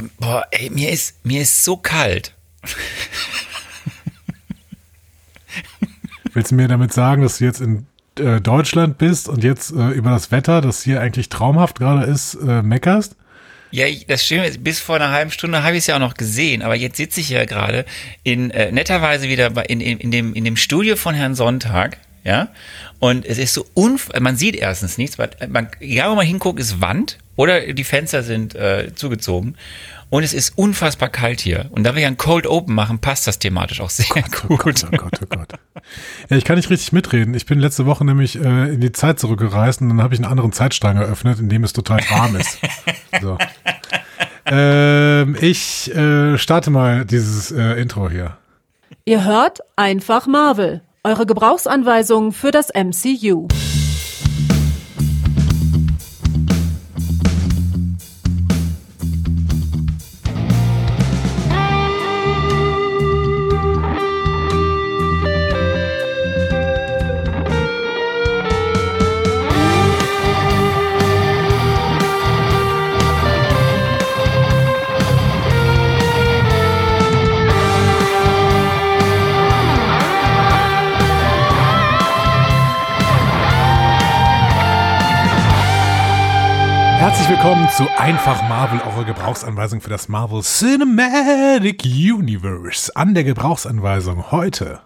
boah, boah, ey, mir ist, mir ist so kalt. Willst du mir damit sagen, dass du jetzt in äh, Deutschland bist und jetzt äh, über das Wetter, das hier eigentlich traumhaft gerade ist, äh, meckerst? Ja, ich, das Schöne ist, bis vor einer halben Stunde habe ich es ja auch noch gesehen, aber jetzt sitze ich ja gerade in äh, netterweise wieder bei, in, in, in, dem, in dem Studio von Herrn Sonntag, ja, und es ist so unf man sieht erstens nichts, weil man, egal wo man hinguckt, ist Wand oder die Fenster sind äh, zugezogen und es ist unfassbar kalt hier. Und da wir ja ein Cold Open machen, passt das thematisch auch sehr Gott, gut. Oh Gott, oh Gott, oh Gott. Ja, ich kann nicht richtig mitreden. Ich bin letzte Woche nämlich äh, in die Zeit zurückgereist und dann habe ich einen anderen Zeitstrang eröffnet, in dem es total warm ist. So. Ähm, ich äh, starte mal dieses äh, Intro hier. Ihr hört einfach Marvel, eure Gebrauchsanweisung für das MCU. Willkommen zu Einfach Marvel, eure Gebrauchsanweisung für das Marvel Cinematic Universe. An der Gebrauchsanweisung heute.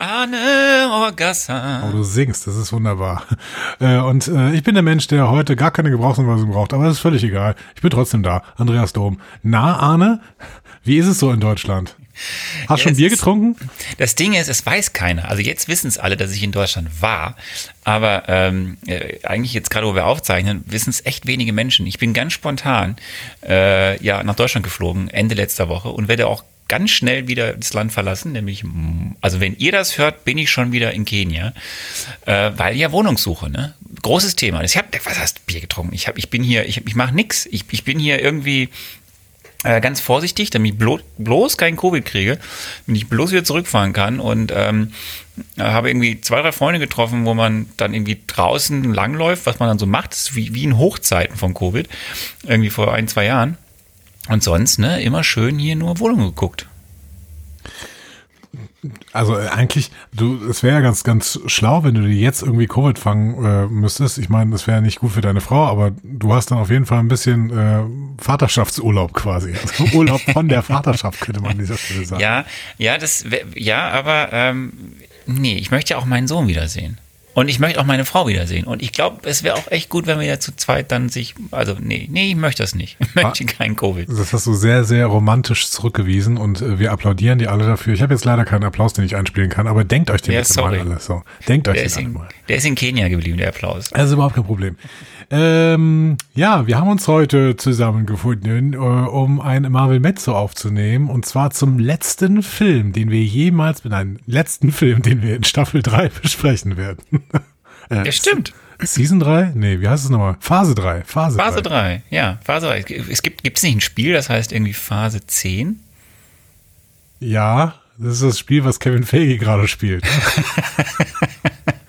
Arne Orgassa. Oh, du singst, das ist wunderbar. Äh, Und äh, ich bin der Mensch, der heute gar keine Gebrauchsanweisung braucht, aber das ist völlig egal. Ich bin trotzdem da. Andreas Dom. Na, Arne, wie ist es so in Deutschland? Hast Ja, schon Bier ist- getrunken? Das Ding ist, es weiß keiner. Also jetzt wissen es alle, dass ich in Deutschland war. Aber ähm, äh, eigentlich jetzt gerade, wo wir aufzeichnen, wissen es echt wenige Menschen. Ich bin ganz spontan äh, ja nach Deutschland geflogen, Ende letzter Woche und werde auch ganz schnell wieder das Land verlassen, nämlich, also wenn ihr das hört, bin ich schon wieder in Kenia, äh, weil ja Wohnungssuche, ne? Großes Thema. Ich habe, was heißt Bier getrunken? Ich, hab, ich bin hier, ich, ich mache nix. Ich, ich bin hier irgendwie äh, ganz vorsichtig, damit ich blo bloß kein Covid kriege, damit ich bloß wieder zurückfahren kann und ähm, äh, habe irgendwie zwei, drei Freunde getroffen, wo man dann irgendwie draußen langläuft, was man dann so macht, wie, wie in Hochzeiten von Covid, irgendwie vor ein, zwei Jahren. Und sonst, ne, immer schön hier nur Wohnungen geguckt. Also äh, eigentlich, du, es wäre ja ganz, ganz schlau, wenn du dir jetzt irgendwie Covid fangen äh, müsstest. Ich meine, das wäre ja nicht gut für deine Frau, aber du hast dann auf jeden Fall ein bisschen äh, Vaterschaftsurlaub quasi. Also Urlaub von der Vaterschaft, könnte man an dieser Stelle sagen. Ja, ja, das, wär- ja, aber ähm, nee, ich möchte ja auch meinen Sohn wiedersehen. Und ich möchte auch meine Frau wiedersehen. Und ich glaube, es wäre auch echt gut, wenn wir ja zu zweit dann sich, also nee, nee, ich möchte das nicht. Ich möchte kein Covid. Das hast du sehr, sehr romantisch zurückgewiesen und äh, wir applaudieren dir alle dafür. Ich habe jetzt leider keinen Applaus, den ich einspielen kann, aber denkt euch den Ja, bitte sorry. mal alle. So, denkt euch Der den ist, in, mal. der ist in Kenia geblieben, der Applaus. Also überhaupt kein Problem. Ähm, ja, wir haben uns heute zusammengefunden, äh, um ein Marvel Mezzo aufzunehmen. Und zwar zum letzten Film, den wir jemals, nein, letzten Film, den wir in Staffel 3 besprechen werden. äh, Ja, stimmt. Season 3? Nee, wie heißt es nochmal? Phase 3. Phase, Phase 3. 3, ja, Phase 3. Es gibt gibt's nicht ein Spiel, das heißt irgendwie Phase 10? Ja, das ist das Spiel, was Kevin Feige gerade spielt.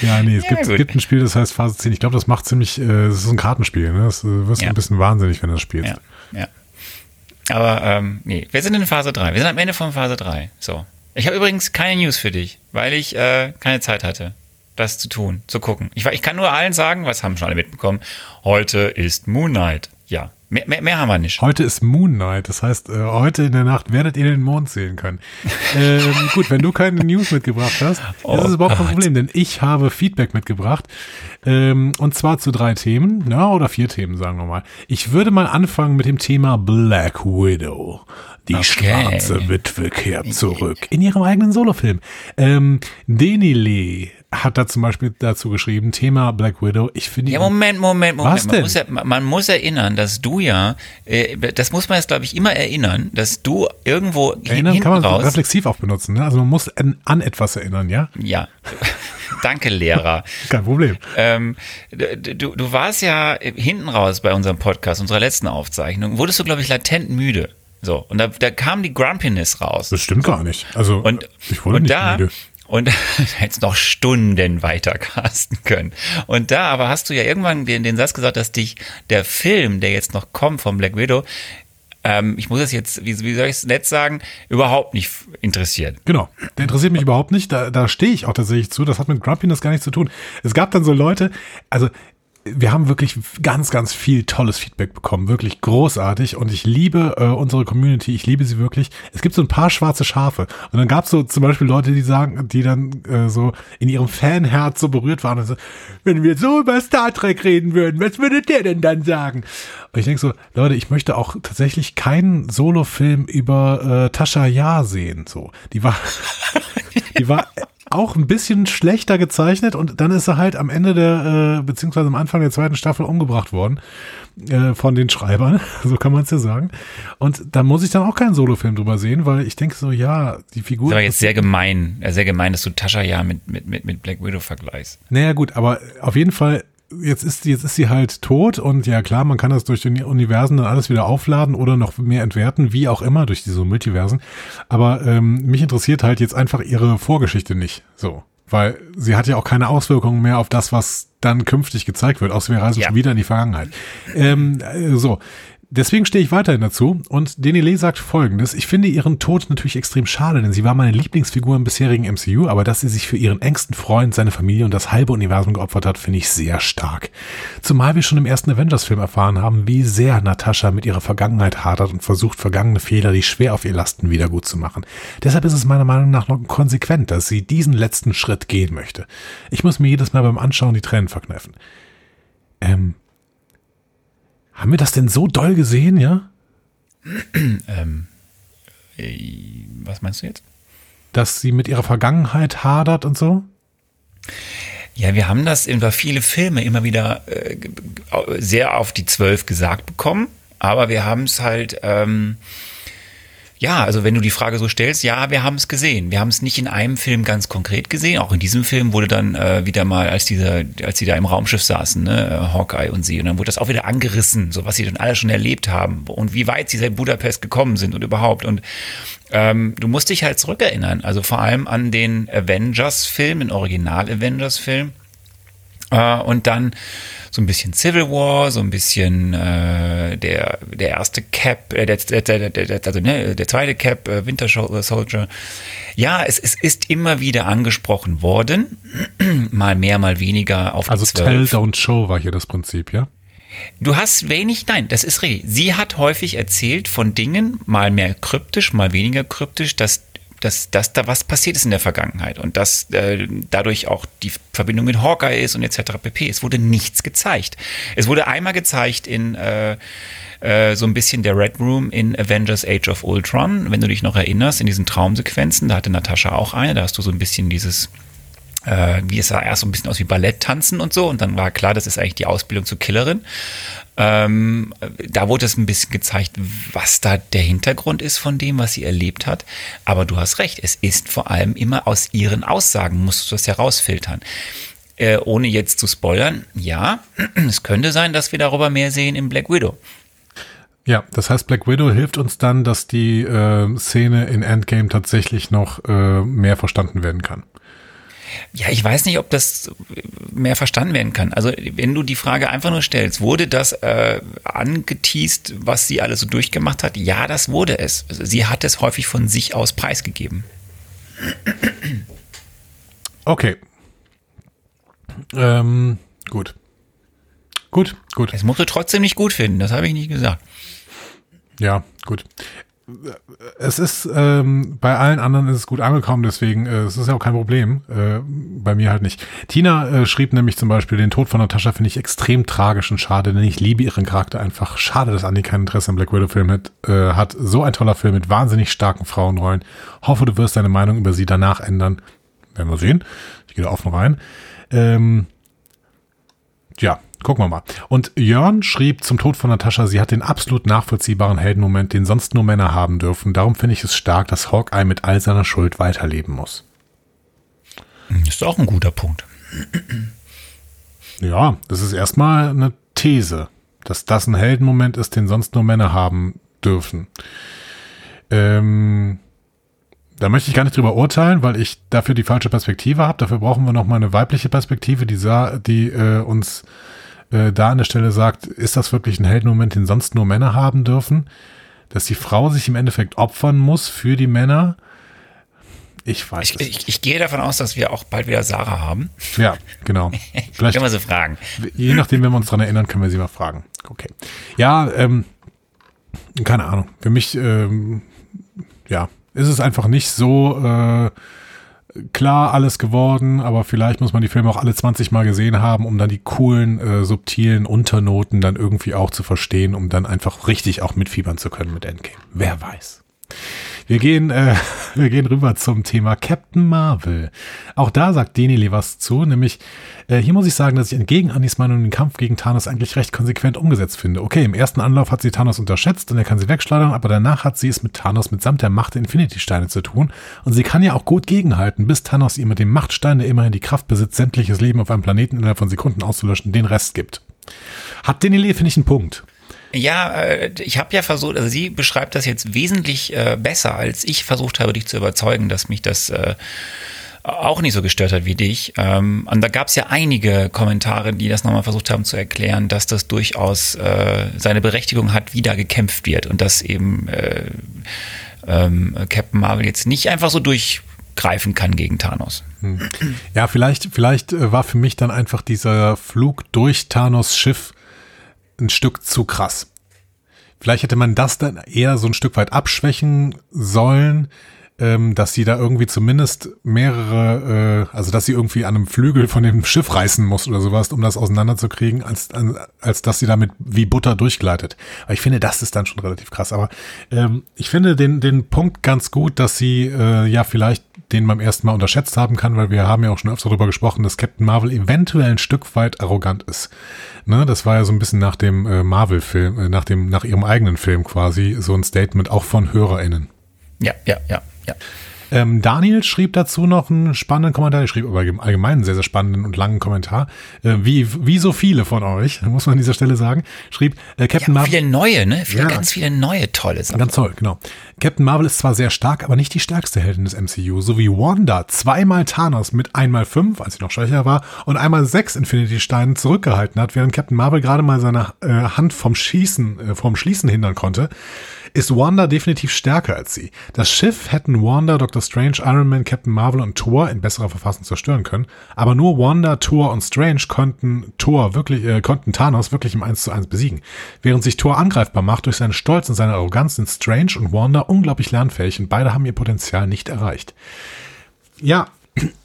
ja, nee, es gibt, es gibt ein Spiel, das heißt Phase 10. Ich glaube, das macht ziemlich, äh, das ist ein Kartenspiel, ne? Das äh, wirst Ja. ein bisschen wahnsinnig, wenn du das spielst. Ja, ja. Aber ähm, nee, wir sind in Phase 3. Wir sind am Ende von Phase 3. So. Ich habe übrigens keine News für dich, weil ich äh, keine Zeit hatte, das zu tun, zu gucken. Ich, ich kann nur allen sagen, was haben schon alle mitbekommen, heute ist Moon Knight. Ja, mehr, mehr, mehr haben wir nicht. Heute ist Moon Knight, das heißt, äh, heute in der Nacht werdet ihr den Mond sehen können. ähm, gut, wenn du keine News mitgebracht hast, Oh ist es überhaupt kein. Problem, denn ich habe Feedback mitgebracht. Ähm, und zwar zu drei Themen, na, oder vier Themen, sagen wir mal. Ich würde mal anfangen mit dem Thema Black Widow. Die Okay. schwarze Witwe kehrt zurück in ihrem eigenen Solofilm. Ähm, Deni Lee hat da zum Beispiel dazu geschrieben, Thema Black Widow. Ich finde Ja, Moment, Moment, Moment. Was man, denn? muss ja, man muss erinnern, dass du ja, äh, das muss man jetzt, glaube ich, immer erinnern, dass du irgendwo Erinnern kann man raus. reflexiv auch benutzen. Ne? Also man muss an, an etwas erinnern, ja? Ja. Danke, Lehrer. Kein Problem. Ähm, du, du warst ja hinten raus bei unserem Podcast, unserer letzten Aufzeichnung, wurdest du, glaube ich, latent müde. So, und da, da kam die Grumpiness raus. Das stimmt gar nicht. Also Und, ich wurde und nicht da, müde. Und hättest noch Stunden weiter casten können. Und da aber hast du ja irgendwann den, den Satz gesagt, dass dich der Film, der jetzt noch kommt von Black Widow, ähm, ich muss es jetzt, wie, wie soll ich es nett sagen, überhaupt nicht interessiert. Genau, der interessiert mich überhaupt nicht. Da, da stehe ich auch tatsächlich zu. Das hat mit Grumpiness gar nichts zu tun. Es gab dann so Leute, also wir haben wirklich ganz, ganz viel tolles Feedback bekommen. Wirklich großartig. Und ich liebe äh, unsere Community. Ich liebe sie wirklich. Es gibt so ein paar schwarze Schafe. Und dann gab es so zum Beispiel Leute, die sagen, die dann äh, so in ihrem Fanherz so berührt waren und so, wenn wir so über Star Trek reden würden, was würde der denn dann sagen? Und ich denke so, Leute, ich möchte auch tatsächlich keinen Solo-Film über äh, Tasha Ja sehen. So, die war, die war auch ein bisschen schlechter gezeichnet und dann ist er halt am Ende der, äh, beziehungsweise am Anfang der zweiten Staffel umgebracht worden äh, von den Schreibern, so kann man es ja sagen. Und da muss ich dann auch keinen Solofilm drüber sehen, weil ich denke so, ja, die Figur. Das war jetzt sehr gemein, sehr gemein, dass du Tascha ja mit, mit, mit, mit Black Widow vergleichst. Naja, gut, aber auf jeden Fall jetzt ist, jetzt ist sie halt tot und ja klar, man kann das durch den Universen dann alles wieder aufladen oder noch mehr entwerten, wie auch immer, durch diese Multiversen. Aber ähm, mich interessiert halt jetzt einfach ihre Vorgeschichte nicht. So. Weil sie hat ja auch keine Auswirkungen mehr auf das, was dann künftig gezeigt wird, außer wir reisen ja. schon wieder in die Vergangenheit. Ähm, äh, so, Deswegen stehe ich weiterhin dazu und Denile sagt folgendes. Ich finde ihren Tod natürlich extrem schade, denn sie war meine Lieblingsfigur im bisherigen MCU, aber dass sie sich für ihren engsten Freund, seine Familie und das halbe Universum geopfert hat, finde ich sehr stark. Zumal wir schon im ersten Avengers-Film erfahren haben, wie sehr Natascha mit ihrer Vergangenheit hadert und versucht, vergangene Fehler, die schwer auf ihr lasten, wieder gut zu machen. Deshalb ist es meiner Meinung nach noch konsequent, dass sie diesen letzten Schritt gehen möchte. Ich muss mir jedes Mal beim Anschauen die Tränen verkneifen. Ähm, haben wir das denn so doll gesehen, ja? ähm, äh, was meinst du jetzt? Dass sie mit ihrer Vergangenheit hadert und so? Ja, wir haben das über viele Filme immer wieder äh, sehr auf die Zwölf gesagt bekommen, aber wir haben es halt ähm, ja, also wenn du die Frage so stellst, ja, wir haben es gesehen. Wir haben es nicht in einem Film ganz konkret gesehen. Auch in diesem Film wurde dann äh, wieder mal, als dieser, als sie da im Raumschiff saßen, ne, äh, Hawkeye und sie, und dann wurde das auch wieder angerissen, so was sie dann alle schon erlebt haben und wie weit sie seit Budapest gekommen sind und überhaupt. Und ähm, du musst dich halt zurückerinnern, also vor allem an den Avengers-Film, den Original-Avengers-Film. Äh, und dann so ein bisschen Civil War, so ein bisschen äh, der, der erste Cap, äh, der, der, der, also, ne, der zweite Cap, äh, Winter Soldier. Ja, es, es ist immer wieder angesprochen worden, mal mehr, mal weniger auf Also Tell, Don't Show war hier das Prinzip, ja? Du hast wenig, nein, das ist richtig. Sie hat häufig erzählt von Dingen, mal mehr kryptisch, mal weniger kryptisch, dass dass, dass da was passiert ist in der Vergangenheit und dass äh, dadurch auch die Verbindung mit Hawkeye ist und etc. pp. Es wurde nichts gezeigt. Es wurde einmal gezeigt in äh, äh, so ein bisschen der Red Room in Avengers Age of Ultron, wenn du dich noch erinnerst, in diesen Traumsequenzen, da hatte Natascha auch eine, da hast du so ein bisschen dieses äh, wie es sah erst so ein bisschen aus wie Ballett tanzen und so und dann war klar, das ist eigentlich die Ausbildung zur Killerin. Ähm, da wurde es ein bisschen gezeigt, was da der Hintergrund ist von dem, was sie erlebt hat. Aber du hast recht, es ist vor allem immer aus ihren Aussagen, musst du das herausfiltern. Äh, ohne jetzt zu spoilern, ja, es könnte sein, dass wir darüber mehr sehen im Black Widow. Ja, das heißt, Black Widow hilft uns dann, dass die äh, Szene in Endgame tatsächlich noch äh, mehr verstanden werden kann. Ja, ich weiß nicht, ob das mehr verstanden werden kann. Also wenn du die Frage einfach nur stellst, wurde das äh, angeteased, was sie alles so durchgemacht hat? Ja, das wurde es. Also sie hat es häufig von sich aus preisgegeben. Okay. Ähm, gut. Gut, gut. Es musst du trotzdem nicht gut finden, das habe ich nicht gesagt. Ja, gut es ist ähm, bei allen anderen ist es gut angekommen, deswegen äh, es ist ja auch kein Problem. Äh, bei mir halt nicht. Tina äh, schrieb nämlich zum Beispiel, den Tod von Natascha finde ich extrem tragisch und schade, denn ich liebe ihren Charakter einfach. Schade, dass Andy kein Interesse am Black Widow Film hat. Äh, hat so ein toller Film mit wahnsinnig starken Frauenrollen. Hoffe, du wirst deine Meinung über sie danach ändern. Werden wir sehen. Ich gehe da offen rein. Ähm, ja, Gucken wir mal. Und Jörn schrieb zum Tod von Natascha, sie hat den absolut nachvollziehbaren Heldenmoment, den sonst nur Männer haben dürfen. Darum finde ich es stark, dass Hawkeye mit all seiner Schuld weiterleben muss. Ist auch ein guter Punkt. Ja, das ist erstmal eine These, dass das ein Heldenmoment ist, den sonst nur Männer haben dürfen. Ähm, da möchte ich gar nicht drüber urteilen, weil ich dafür die falsche Perspektive habe. Dafür brauchen wir noch mal eine weibliche Perspektive, die, die äh, uns äh, da an der Stelle sagt, ist das wirklich ein Heldenmoment, den sonst nur Männer haben dürfen? dass die Frau sich im Endeffekt opfern muss für die Männer. Ich weiß ich, ich, ich, gehe davon aus, dass wir auch bald wieder Sarah haben. Ja, genau. Vielleicht können wir sie fragen. Je nachdem, wenn wir uns daran erinnern, können wir sie mal fragen. Okay. Ja, ähm, keine Ahnung. Für mich, ähm, ja, ist es einfach nicht so äh, klar alles geworden, aber vielleicht muss man die Filme auch alle 20 Mal gesehen haben, um dann die coolen, äh, subtilen Unternoten dann irgendwie auch zu verstehen, um dann einfach richtig auch mitfiebern zu können mit Endgame. Wer weiß. Wir gehen, äh, wir gehen rüber zum Thema Captain Marvel. Auch da sagt Denile was zu, nämlich äh, hier muss ich sagen, dass ich entgegen Anis Meinung den Kampf gegen Thanos eigentlich recht konsequent umgesetzt finde. Okay, im ersten Anlauf hat sie Thanos unterschätzt und er kann sie wegschleudern, aber danach hat sie es mit Thanos mitsamt der Macht der Infinity-Steine zu tun und sie kann ja auch gut gegenhalten, bis Thanos ihr mit dem Machtstein, der immerhin die Kraft besitzt, sämtliches Leben auf einem Planeten innerhalb von Sekunden auszulöschen, den Rest gibt. Hat Denile, finde ich, einen Punkt. Ja, äh, ich habe ja versucht, also sie beschreibt das jetzt wesentlich äh, besser, als ich versucht habe, dich zu überzeugen, dass mich das äh, auch nicht so gestört hat wie dich. Ähm, und da gab es ja einige Kommentare, die das nochmal versucht haben zu erklären, dass das durchaus seine Berechtigung hat, wie da gekämpft wird und dass eben ähm, Captain Marvel jetzt nicht einfach so durchgreifen kann gegen Thanos. Hm. Ja, vielleicht, vielleicht war für mich dann einfach dieser Flug durch Thanos Schiff ein Stück zu krass. Vielleicht hätte man das dann eher so ein Stück weit abschwächen sollen, ähm, dass sie da irgendwie zumindest mehrere, äh, also dass sie irgendwie an einem Flügel von dem Schiff reißen muss oder sowas, um das auseinanderzukriegen, als, als dass sie damit wie Butter durchgleitet. Aber ich finde, das ist dann schon relativ krass. Aber ähm, ich finde den, den Punkt ganz gut, dass sie äh, ja vielleicht den beim ersten Mal unterschätzt haben kann, weil wir haben ja auch schon öfter darüber gesprochen, dass Captain Marvel eventuell ein Stück weit arrogant ist. Ne, das war ja so ein bisschen nach dem äh, Marvel-Film, äh, nach dem, nach ihrem eigenen Film quasi, so ein Statement auch von HörerInnen. Ja, ja, ja, ja. Ähm, Daniel schrieb dazu noch einen spannenden Kommentar. Er schrieb aber allgemein einen sehr, sehr spannenden und langen Kommentar. Äh, wie, wie so viele von euch, muss man an dieser Stelle sagen, schrieb äh, Captain ja, Marvel. Viele neue, ne? Viele, ja, ganz viele neue tolle Sachen. Ganz toll, genau. Captain Marvel ist zwar sehr stark, aber nicht die stärkste Heldin des MCU. So wie Wanda zweimal Thanos mit einmal fünf, als sie noch schwächer war, und einmal sechs Infinity-Steinen zurückgehalten hat, während Captain Marvel gerade mal seine äh, Hand vom Schießen, äh, vom Schließen hindern konnte ist Wanda definitiv stärker als sie. Das Schiff hätten Wanda, Doctor Strange, Iron Man, Captain Marvel und Thor in besserer Verfassung zerstören können, aber nur Wanda, Thor und Strange konnten Thor wirklich, äh, konnten Thanos wirklich im 1 zu 1 besiegen. Während sich Thor angreifbar macht durch seinen Stolz und seine Arroganz, sind Strange und Wanda unglaublich lernfähig und beide haben ihr Potenzial nicht erreicht. Ja,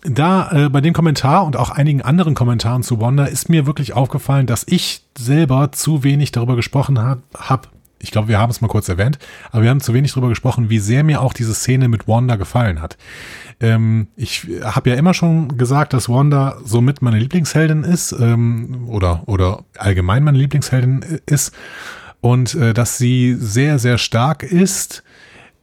da äh, bei dem Kommentar und auch einigen anderen Kommentaren zu Wanda ist mir wirklich aufgefallen, dass ich selber zu wenig darüber gesprochen habe, hab, ich glaube, wir haben es mal kurz erwähnt, aber wir haben zu wenig darüber gesprochen, wie sehr mir auch diese Szene mit Wanda gefallen hat. Ähm, ich habe ja immer schon gesagt, dass Wanda somit meine Lieblingsheldin ist ähm, oder, oder allgemein meine Lieblingsheldin ist und äh, dass sie sehr, sehr stark ist.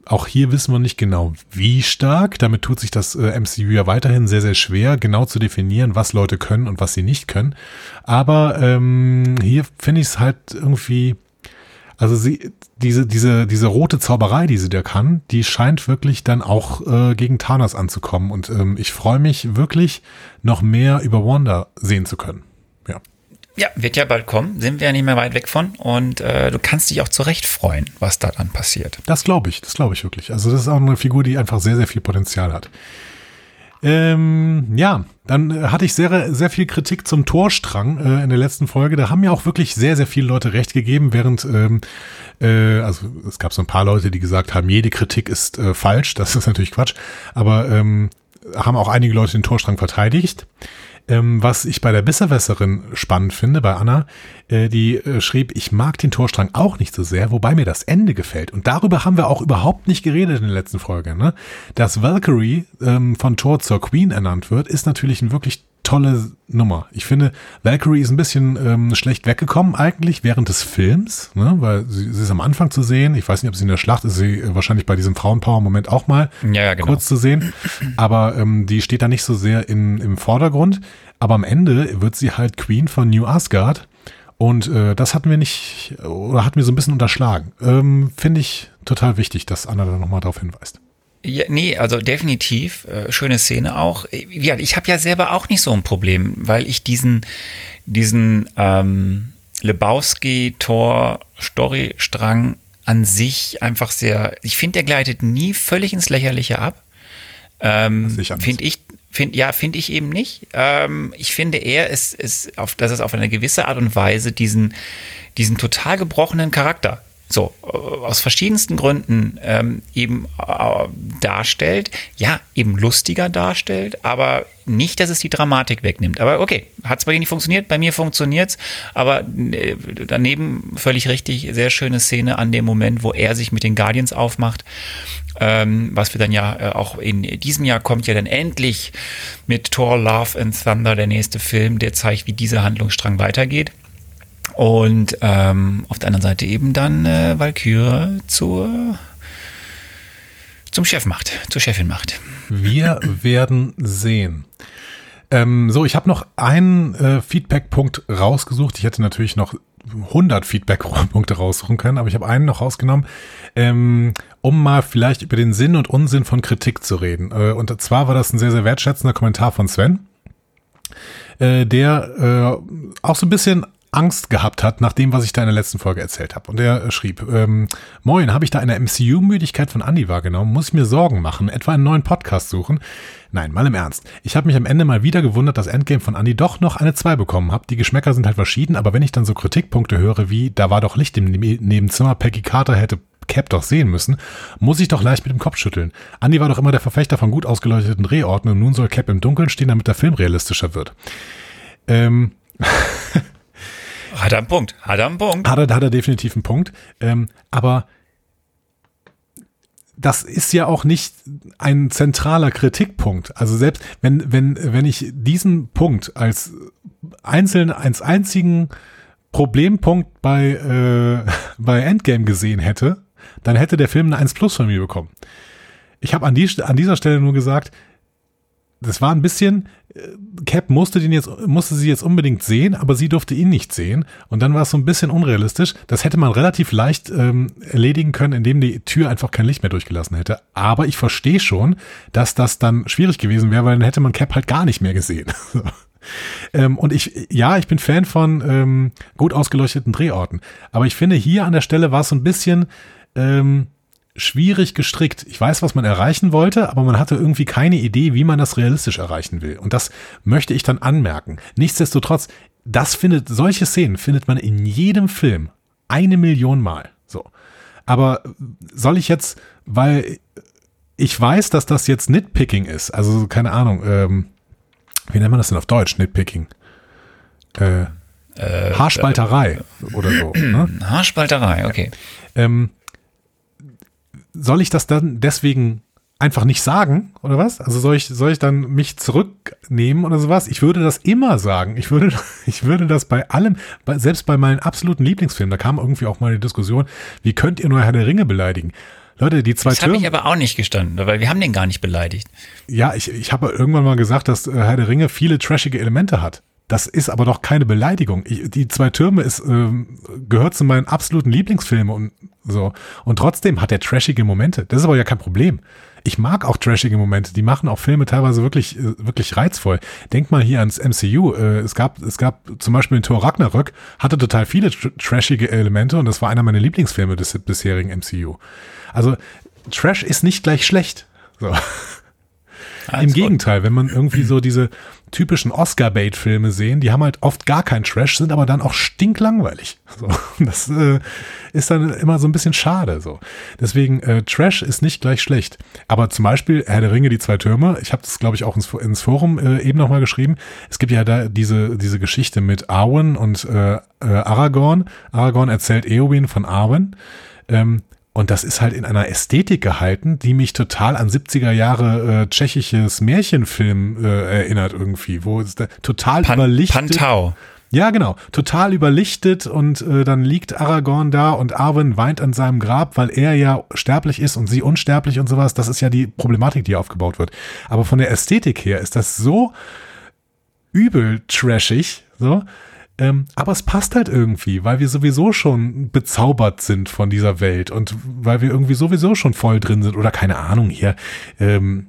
Auch hier wissen wir nicht genau, wie stark. Damit tut sich das äh, MCU ja weiterhin sehr, sehr schwer, genau zu definieren, was Leute können und was sie nicht können. Aber ähm, hier finde ich es halt irgendwie also sie, diese, diese, diese rote Zauberei, die sie da kann, die scheint wirklich dann auch äh, gegen Thanos anzukommen. Und ähm, ich freue mich wirklich, noch mehr über Wanda sehen zu können. Ja. Ja, wird ja bald kommen, sind wir ja nicht mehr weit weg von. Und äh, du kannst dich auch zurecht freuen, was da dann passiert. Das glaube ich, das glaube ich wirklich. Also das ist auch eine Figur, die einfach sehr, sehr viel Potenzial hat. Ähm, ja, dann äh, hatte ich sehr, sehr viel Kritik zum Torstrang äh, in der letzten Folge. Da haben mir auch wirklich sehr, sehr viele Leute recht gegeben, während, ähm, äh, also es gab so ein paar Leute, die gesagt haben, jede Kritik ist äh, falsch. Das ist natürlich Quatsch. Aber ähm, haben auch einige Leute den Torstrang verteidigt. Ähm, was ich bei der Besserwässerin spannend finde, bei Anna, äh, die äh, schrieb, ich mag den Torstrang auch nicht so sehr, wobei mir das Ende gefällt. Und darüber haben wir auch überhaupt nicht geredet in der letzten Folge. Ne? Dass Valkyrie ähm, von Thor zur Queen ernannt wird, ist natürlich ein wirklich tolle Nummer. Ich finde, Valkyrie ist ein bisschen ähm, schlecht weggekommen eigentlich während des Films, ne? weil sie, sie ist am Anfang zu sehen. Ich weiß nicht, ob sie in der Schlacht ist, sie äh, wahrscheinlich bei diesem Frauenpower-Moment auch mal ja, ja, genau. kurz zu sehen. Aber ähm, die steht da nicht so sehr in, im Vordergrund. Aber am Ende wird sie halt Queen von New Asgard. Und äh, das hatten wir nicht, oder hatten wir so ein bisschen unterschlagen. Ähm, finde ich total wichtig, dass Anna da nochmal darauf hinweist. Ja, nee, also definitiv. Äh, schöne Szene auch. Ja, ich habe ja selber auch nicht so ein Problem, weil ich diesen, diesen ähm, Lebowski-Tor-Story-Strang an sich einfach sehr, ich finde, der gleitet nie völlig ins Lächerliche ab. Ähm, finde ich, find, ja, finde ich eben nicht. Ähm, ich finde eher, es ist auf, dass es auf eine gewisse Art und Weise diesen, diesen total gebrochenen Charakter so äh, aus verschiedensten Gründen ähm, eben äh, darstellt, ja, eben lustiger darstellt, aber nicht, dass es die Dramatik wegnimmt. Aber okay, hat es bei dir nicht funktioniert, bei mir funktioniert's, aber äh, daneben völlig richtig, sehr schöne Szene an dem Moment, wo er sich mit den Guardians aufmacht. Ähm, was wir dann ja äh, auch in diesem Jahr kommt ja dann endlich mit Thor Love and Thunder der nächste Film, der zeigt, wie dieser Handlungsstrang weitergeht. Und ähm, auf der anderen Seite eben dann äh, Valkyrie zur, zum Chef macht, zur Chefin macht. Wir werden sehen. Ähm, so, ich habe noch einen äh, Feedback-Punkt rausgesucht. Ich hätte natürlich noch 100 Feedback-Punkte raussuchen können, aber ich habe einen noch rausgenommen, ähm, um mal vielleicht über den Sinn und Unsinn von Kritik zu reden. Äh, und zwar war das ein sehr, sehr wertschätzender Kommentar von Sven, äh, der äh, auch so ein bisschen Angst gehabt hat, nach dem, was ich da in der letzten Folge erzählt habe. Und er schrieb, ähm, Moin, habe ich da eine MCU-Müdigkeit von Andy wahrgenommen? Muss ich mir Sorgen machen? Etwa einen neuen Podcast suchen? Nein, mal im Ernst. Ich habe mich am Ende mal wieder gewundert, dass Endgame von Andy doch noch eine 2 bekommen hat. Die Geschmäcker sind halt verschieden, aber wenn ich dann so Kritikpunkte höre wie, da war doch Licht im Nebenzimmer, Peggy Carter hätte Cap doch sehen müssen, muss ich doch leicht mit dem Kopf schütteln. Andy war doch immer der Verfechter von gut ausgeleuchteten Drehorten und nun soll Cap im Dunkeln stehen, damit der Film realistischer wird. Ähm, Hat er einen Punkt. Hat er einen Punkt. Hat er, hat er definitiv einen Punkt. Ähm, aber das ist ja auch nicht ein zentraler Kritikpunkt. Also selbst wenn, wenn, wenn ich diesen Punkt als einzelnen, als einzigen Problempunkt bei, äh, bei Endgame gesehen hätte, dann hätte der Film eine 1 Plus von mir bekommen. Ich habe an, die, an dieser Stelle nur gesagt, das war ein bisschen, Cap musste den jetzt, musste sie jetzt unbedingt sehen, aber sie durfte ihn nicht sehen. Und dann war es so ein bisschen unrealistisch. Das hätte man relativ leicht ähm, erledigen können, indem die Tür einfach kein Licht mehr durchgelassen hätte. Aber ich verstehe schon, dass das dann schwierig gewesen wäre, weil dann hätte man Cap halt gar nicht mehr gesehen. ähm, und ich, ja, ich bin Fan von ähm, gut ausgeleuchteten Drehorten. Aber ich finde, hier an der Stelle war es so ein bisschen, ähm, schwierig gestrickt. Ich weiß, was man erreichen wollte, aber man hatte irgendwie keine Idee, wie man das realistisch erreichen will. Und das möchte ich dann anmerken. Nichtsdestotrotz, das findet, solche Szenen findet man in jedem Film eine Million Mal. So. Aber soll ich jetzt, weil ich weiß, dass das jetzt Nitpicking ist, also keine Ahnung, ähm, wie nennt man das denn auf Deutsch, Nitpicking? Äh, äh, Haarspalterei äh, oder so. Ne? Haarspalterei, okay. Ähm, soll ich das dann deswegen einfach nicht sagen oder was? Also soll ich soll ich dann mich zurücknehmen oder sowas? Ich würde das immer sagen. Ich würde ich würde das bei allem, bei, selbst bei meinen absoluten Lieblingsfilmen, da kam irgendwie auch mal die Diskussion, wie könnt ihr nur Herr der Ringe beleidigen? Leute, die zwei Das habe ich aber auch nicht gestanden, weil wir haben den gar nicht beleidigt. Ja, ich, ich habe irgendwann mal gesagt, dass äh, Herr der Ringe viele trashige Elemente hat. Das ist aber doch keine Beleidigung. Ich, die zwei Türme ist, ähm, gehört zu meinen absoluten Lieblingsfilmen und so. Und trotzdem hat er trashige Momente. Das ist aber ja kein Problem. Ich mag auch trashige Momente. Die machen auch Filme teilweise wirklich, äh, wirklich reizvoll. Denk mal hier ans MCU. Äh, es gab, es gab zum Beispiel den Thor Ragnarök, hatte total viele tr trashige Elemente und das war einer meiner Lieblingsfilme des bisherigen MCU. Also Trash ist nicht gleich schlecht. So. Im Gegenteil, wenn man irgendwie so diese typischen Oscar-Bait-Filme sehen, die haben halt oft gar keinen Trash, sind aber dann auch stinklangweilig. So, das äh, ist dann immer so ein bisschen schade. So. Deswegen, äh, Trash ist nicht gleich schlecht. Aber zum Beispiel Herr der Ringe, die zwei Türme, ich habe das, glaube ich, auch ins, ins Forum äh, eben nochmal geschrieben. Es gibt ja da diese, diese Geschichte mit Arwen und äh, äh, Aragorn. Aragorn erzählt Eowyn von Arwen. Ähm, und das ist halt in einer Ästhetik gehalten, die mich total an 70er Jahre äh, tschechisches Märchenfilm äh, erinnert irgendwie, wo es da total Pan überlichtet. Pantau. Ja, genau. Total überlichtet und äh, dann liegt Aragorn da und Arwen weint an seinem Grab, weil er ja sterblich ist und sie unsterblich und sowas. Das ist ja die Problematik, die aufgebaut wird. Aber von der Ästhetik her ist das so übel trashig, so, ähm, aber es passt halt irgendwie, weil wir sowieso schon bezaubert sind von dieser Welt und weil wir irgendwie sowieso schon voll drin sind oder keine Ahnung hier. Ähm,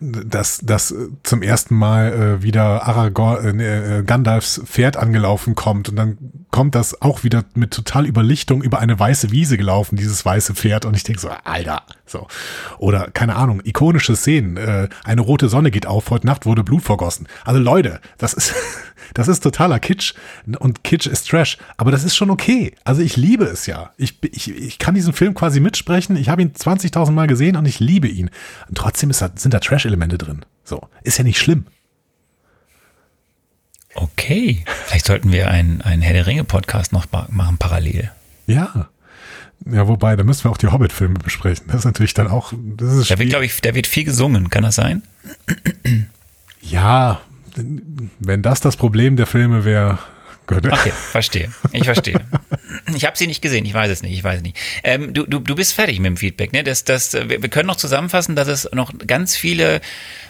dass, dass zum ersten Mal äh, wieder Aragorn, äh, äh, Gandalfs Pferd angelaufen kommt und dann kommt das auch wieder mit total Überlichtung über eine weiße Wiese gelaufen, dieses weiße Pferd und ich denke so, Alter, so. Oder, keine Ahnung, ikonische Szenen, äh, eine rote Sonne geht auf, heute Nacht wurde Blut vergossen. Also Leute, das ist, das ist totaler Kitsch und Kitsch ist Trash, aber das ist schon okay. Also ich liebe es ja. Ich, ich, ich kann diesen Film quasi mitsprechen, ich habe ihn 20.000 Mal gesehen und ich liebe ihn. Und trotzdem ist da, sind da Trash-Elemente drin. So, ist ja nicht schlimm. Okay, vielleicht sollten wir einen, einen Herr der Ringe-Podcast noch machen parallel. Ja. Ja, wobei, da müssen wir auch die Hobbit-Filme besprechen. Das ist natürlich dann auch. Das ist da wird, glaube ich, da wird viel gesungen, kann das sein? Ja, wenn das das Problem der Filme wäre. Okay, verstehe. Ich verstehe. Ich habe sie nicht gesehen, ich weiß es nicht, ich weiß es nicht. Ähm, du, du, du bist fertig mit dem Feedback, ne? Das, das, wir können noch zusammenfassen, dass es noch ganz viele,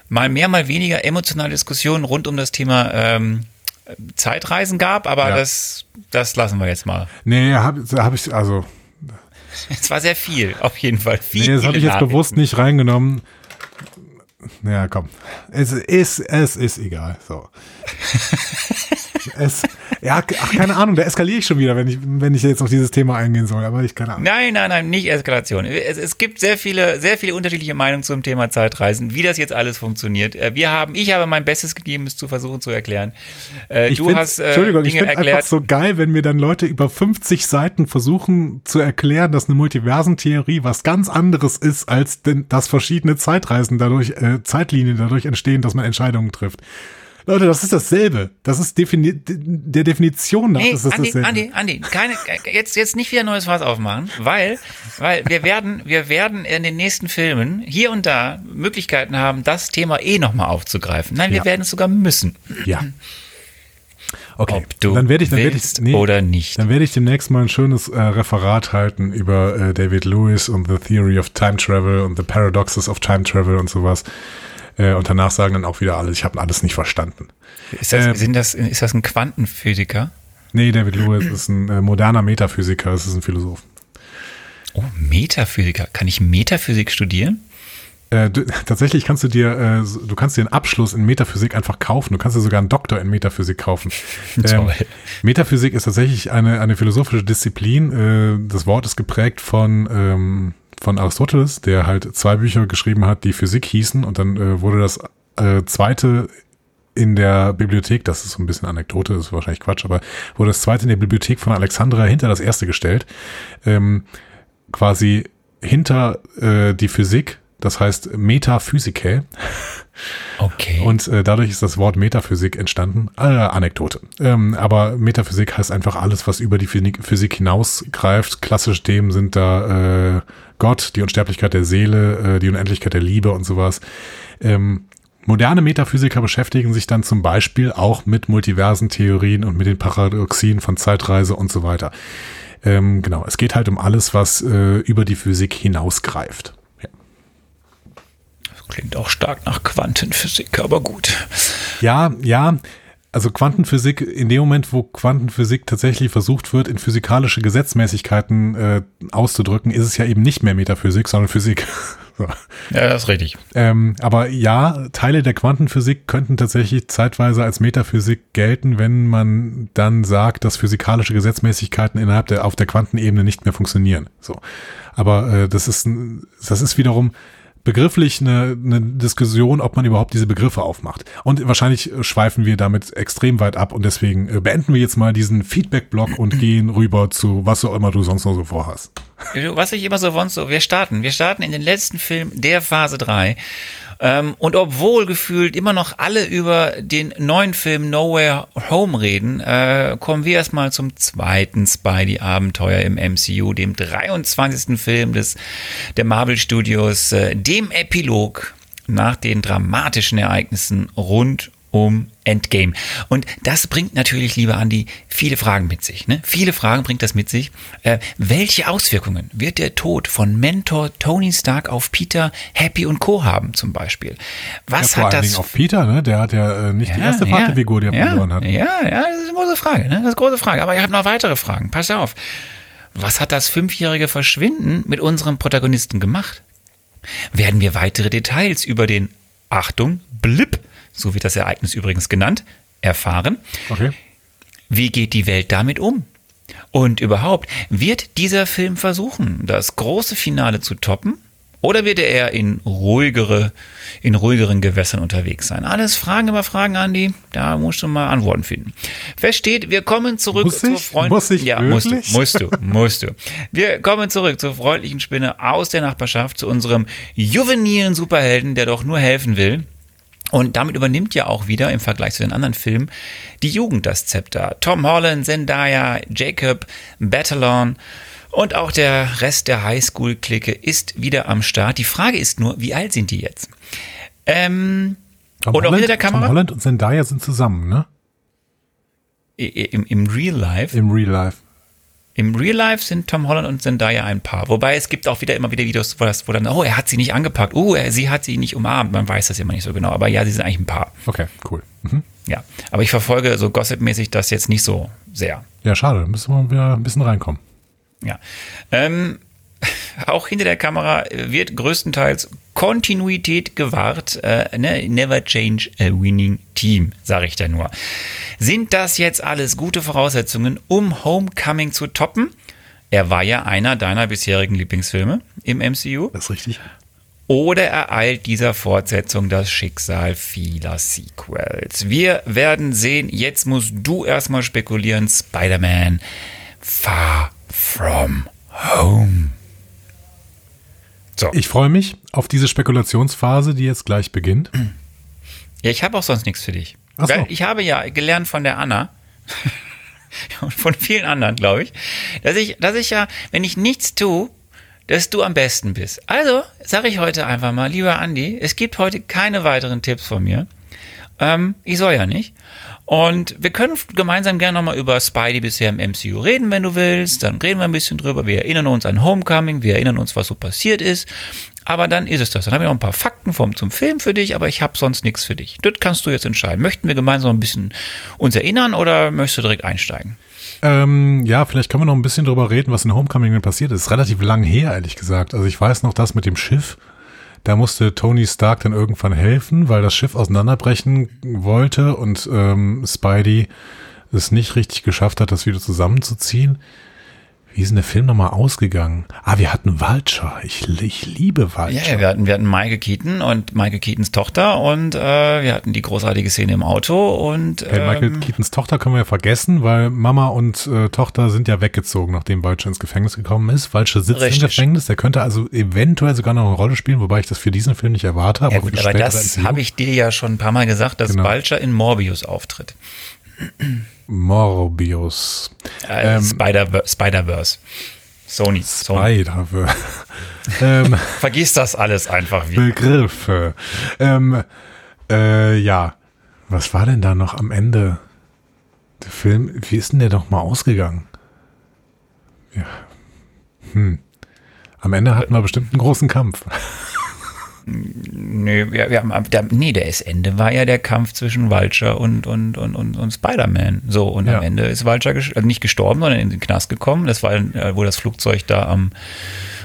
mal mehr, mal weniger emotionale Diskussionen rund um das Thema ähm, Zeitreisen gab, aber ja. das, das lassen wir jetzt mal. Nee, habe hab ich, also. Es war sehr viel, auf jeden Fall. Viel, nee, das habe ich jetzt bewusst nicht reingenommen. Ja, komm. Es ist, es ist egal. So. es, ja, ach, keine Ahnung, da eskaliere ich schon wieder, wenn ich, wenn ich jetzt auf dieses Thema eingehen soll, aber ich keine Ahnung. Nein, nein, nein, nicht Eskalation. Es, es gibt sehr viele, sehr viele unterschiedliche Meinungen zum Thema Zeitreisen, wie das jetzt alles funktioniert. Äh, wir haben, ich habe mein Bestes gegeben, es zu versuchen zu erklären. Äh, ich du hast äh, Entschuldigung, Dinge ich finde einfach so geil, wenn mir dann Leute über 50 Seiten versuchen zu erklären, dass eine Multiversentheorie was ganz anderes ist, als denn, dass verschiedene Zeitreisen dadurch, äh, Zeitlinien dadurch entstehen, dass man Entscheidungen trifft. Leute, das ist dasselbe. Das ist defini der Definition nach. Ist das Andi, dasselbe. Andi, Andi, keine, jetzt, jetzt nicht wieder ein neues Fass aufmachen, weil, weil wir werden, wir werden in den nächsten Filmen hier und da Möglichkeiten haben, das Thema eh nochmal aufzugreifen. Nein, wir ja. werden es sogar müssen. Ja. Okay, Ob du dann werde ich, dann werde ich, nee, oder nicht. Dann werde ich demnächst mal ein schönes äh, Referat halten über äh, David Lewis und the Theory of Time Travel und the Paradoxes of Time Travel und sowas. Äh, und danach sagen dann auch wieder alle, ich habe alles nicht verstanden. Ist das, äh, sind das, ist das ein Quantenphysiker? Nee, David Lewis ist ein äh, moderner Metaphysiker, es ist ein Philosoph. Oh, Metaphysiker. Kann ich Metaphysik studieren? Äh, du, tatsächlich kannst du dir, äh, du kannst dir einen Abschluss in Metaphysik einfach kaufen. Du kannst dir sogar einen Doktor in Metaphysik kaufen. Ähm, Metaphysik ist tatsächlich eine, eine philosophische Disziplin. Äh, das Wort ist geprägt von, ähm, von Aristoteles, der halt zwei Bücher geschrieben hat, die Physik hießen. Und dann äh, wurde das äh, zweite in der Bibliothek, das ist so ein bisschen Anekdote, das ist wahrscheinlich Quatsch, aber wurde das zweite in der Bibliothek von Alexandra hinter das erste gestellt. Ähm, quasi hinter äh, die Physik das heißt Metaphysike. Okay. Und äh, dadurch ist das Wort Metaphysik entstanden. Äh, Anekdote. Ähm, aber Metaphysik heißt einfach alles, was über die Physik hinausgreift. Klassische Themen sind da äh, Gott, die Unsterblichkeit der Seele, äh, die Unendlichkeit der Liebe und sowas. Ähm, moderne Metaphysiker beschäftigen sich dann zum Beispiel auch mit multiversen Theorien und mit den Paradoxien von Zeitreise und so weiter. Ähm, genau, es geht halt um alles, was äh, über die Physik hinausgreift. Klingt auch stark nach Quantenphysik, aber gut. Ja, ja. Also Quantenphysik, in dem Moment, wo Quantenphysik tatsächlich versucht wird, in physikalische Gesetzmäßigkeiten äh, auszudrücken, ist es ja eben nicht mehr Metaphysik, sondern Physik. so. Ja, das ist richtig. Ähm, aber ja, Teile der Quantenphysik könnten tatsächlich zeitweise als Metaphysik gelten, wenn man dann sagt, dass physikalische Gesetzmäßigkeiten innerhalb der auf der Quantenebene nicht mehr funktionieren. So, aber äh, das ist das ist wiederum begrifflich eine, eine Diskussion, ob man überhaupt diese Begriffe aufmacht. Und wahrscheinlich schweifen wir damit extrem weit ab und deswegen äh, beenden wir jetzt mal diesen Feedback-Block und gehen rüber zu was auch immer du sonst noch so vorhast. Was ich immer so sonst so, wir starten, wir starten in den letzten Film der Phase 3 ähm, und obwohl gefühlt immer noch alle über den neuen Film Nowhere Home reden, äh, kommen wir erstmal zum zweiten Spidey-Abenteuer im MCU, dem 23. Film des, der Marvel Studios, äh, dem Epilog nach den dramatischen Ereignissen rund um Endgame. Und das bringt natürlich, lieber Andi, viele Fragen mit sich. Ne? Viele Fragen bringt das mit sich. Äh, welche Auswirkungen wird der Tod von Mentor Tony Stark auf Peter, Happy und Co. haben zum Beispiel? Was ja, hat das? auf Peter, ne? Der hat ja äh, nicht ja, die erste Vaterfigur, die er ja, verloren hat. Ja, ja, das ist eine große Frage. Ne? Das ist eine große Frage. Aber ihr habt noch weitere Fragen. Pass auf. Was hat das fünfjährige Verschwinden mit unserem Protagonisten gemacht? Werden wir weitere Details über den Achtung, Blip, so wird das Ereignis übrigens genannt, erfahren. Okay. Wie geht die Welt damit um? Und überhaupt, wird dieser Film versuchen, das große Finale zu toppen? Oder wird er eher in ruhigere, in ruhigeren Gewässern unterwegs sein? Alles Fragen über Fragen, Andi. Da musst du mal Antworten finden. Fest steht, wir kommen zurück Muss zur ich ja, musst du, musst du, musst du. Wir kommen zurück zur freundlichen Spinne aus der Nachbarschaft, zu unserem juvenilen Superhelden, der doch nur helfen will. Und damit übernimmt ja auch wieder im Vergleich zu den anderen Filmen die Jugend das Zepter. Tom Holland, Zendaya, Jacob, Batalon und auch der Rest der Highschool-Clique ist wieder am Start. Die Frage ist nur, wie alt sind die jetzt? Ähm, Tom Und auch Holland, hinter der Kamera? Tom Holland und Zendaya sind zusammen, ne? im, Im Real Life. Im Real Life. Im Real Life sind Tom Holland und Zendaya ein Paar. Wobei es gibt auch wieder immer wieder Videos, wo, das, wo dann, oh, er hat sie nicht angepackt, oh, er, sie hat sie nicht umarmt. Man weiß das immer nicht so genau. Aber ja, sie sind eigentlich ein Paar. Okay, cool. Mhm. Ja. Aber ich verfolge so gossipmäßig das jetzt nicht so sehr. Ja, schade. Da müssen wir wieder ein bisschen reinkommen. Ja. Ähm, auch hinter der Kamera wird größtenteils Kontinuität gewahrt. Äh, ne? Never change a winning team, sage ich da nur. Sind das jetzt alles gute Voraussetzungen, um Homecoming zu toppen? Er war ja einer deiner bisherigen Lieblingsfilme im MCU. Das ist richtig. Oder ereilt dieser Fortsetzung das Schicksal vieler Sequels? Wir werden sehen. Jetzt musst du erstmal spekulieren. Spider-Man Far From Home. So. Ich freue mich auf diese Spekulationsphase, die jetzt gleich beginnt. Ja, ich habe auch sonst nichts für dich. Ach so. Ich habe ja gelernt von der Anna und von vielen anderen, glaube ich, dass ich, dass ich ja, wenn ich nichts tue, dass du am besten bist. Also sage ich heute einfach mal, lieber Andi, es gibt heute keine weiteren Tipps von mir. Ähm, ich soll ja nicht. Und wir können gemeinsam gerne nochmal über Spidey bisher im MCU reden, wenn du willst. Dann reden wir ein bisschen drüber. Wir erinnern uns an Homecoming, wir erinnern uns, was so passiert ist. Aber dann ist es das. Dann habe ich noch ein paar Fakten vom, zum Film für dich, aber ich habe sonst nichts für dich. Das kannst du jetzt entscheiden. Möchten wir gemeinsam ein bisschen uns erinnern oder möchtest du direkt einsteigen? Ähm, ja, vielleicht können wir noch ein bisschen drüber reden, was in Homecoming denn passiert ist. Relativ lang her, ehrlich gesagt. Also ich weiß noch das mit dem Schiff. Da musste Tony Stark dann irgendwann helfen, weil das Schiff auseinanderbrechen wollte und ähm, Spidey es nicht richtig geschafft hat, das wieder zusammenzuziehen. Wie ist denn der Film nochmal ausgegangen? Ah, wir hatten Vulture. Ich, ich liebe Vulture. Ja, wir hatten, wir hatten Michael Keaton und Michael Keatons Tochter und äh, wir hatten die großartige Szene im Auto und Hey, Michael ähm, Keatons Tochter können wir ja vergessen, weil Mama und äh, Tochter sind ja weggezogen, nachdem Vulture ins Gefängnis gekommen ist. Vulture sitzt Richtig. im Gefängnis, der könnte also eventuell sogar noch eine Rolle spielen, wobei ich das für diesen Film nicht erwarte. ja für gut, aber das habe ich dir ja schon ein paar Mal gesagt, dass Genau. Vulture in Morbius auftritt. Morbius. Äh, Ähm, Spider Spider-Verse. Sony. Sony. Spider. ähm, Vergiss das alles einfach wieder. Begriffe. Ähm, äh, ja. Was war denn da noch am Ende? Der Film, wie ist denn der doch mal ausgegangen? Ja. Hm. Am Ende hatten wir bestimmt einen großen Kampf. Nee, wir, wir haben, der, nee, der ist Ende war ja der Kampf zwischen Vulture und, und, und, und, und Spider-Man. So, und Ja. am Ende ist Vulture ges- also nicht gestorben, sondern in den Knast gekommen. Das war, äh, wo das Flugzeug da am,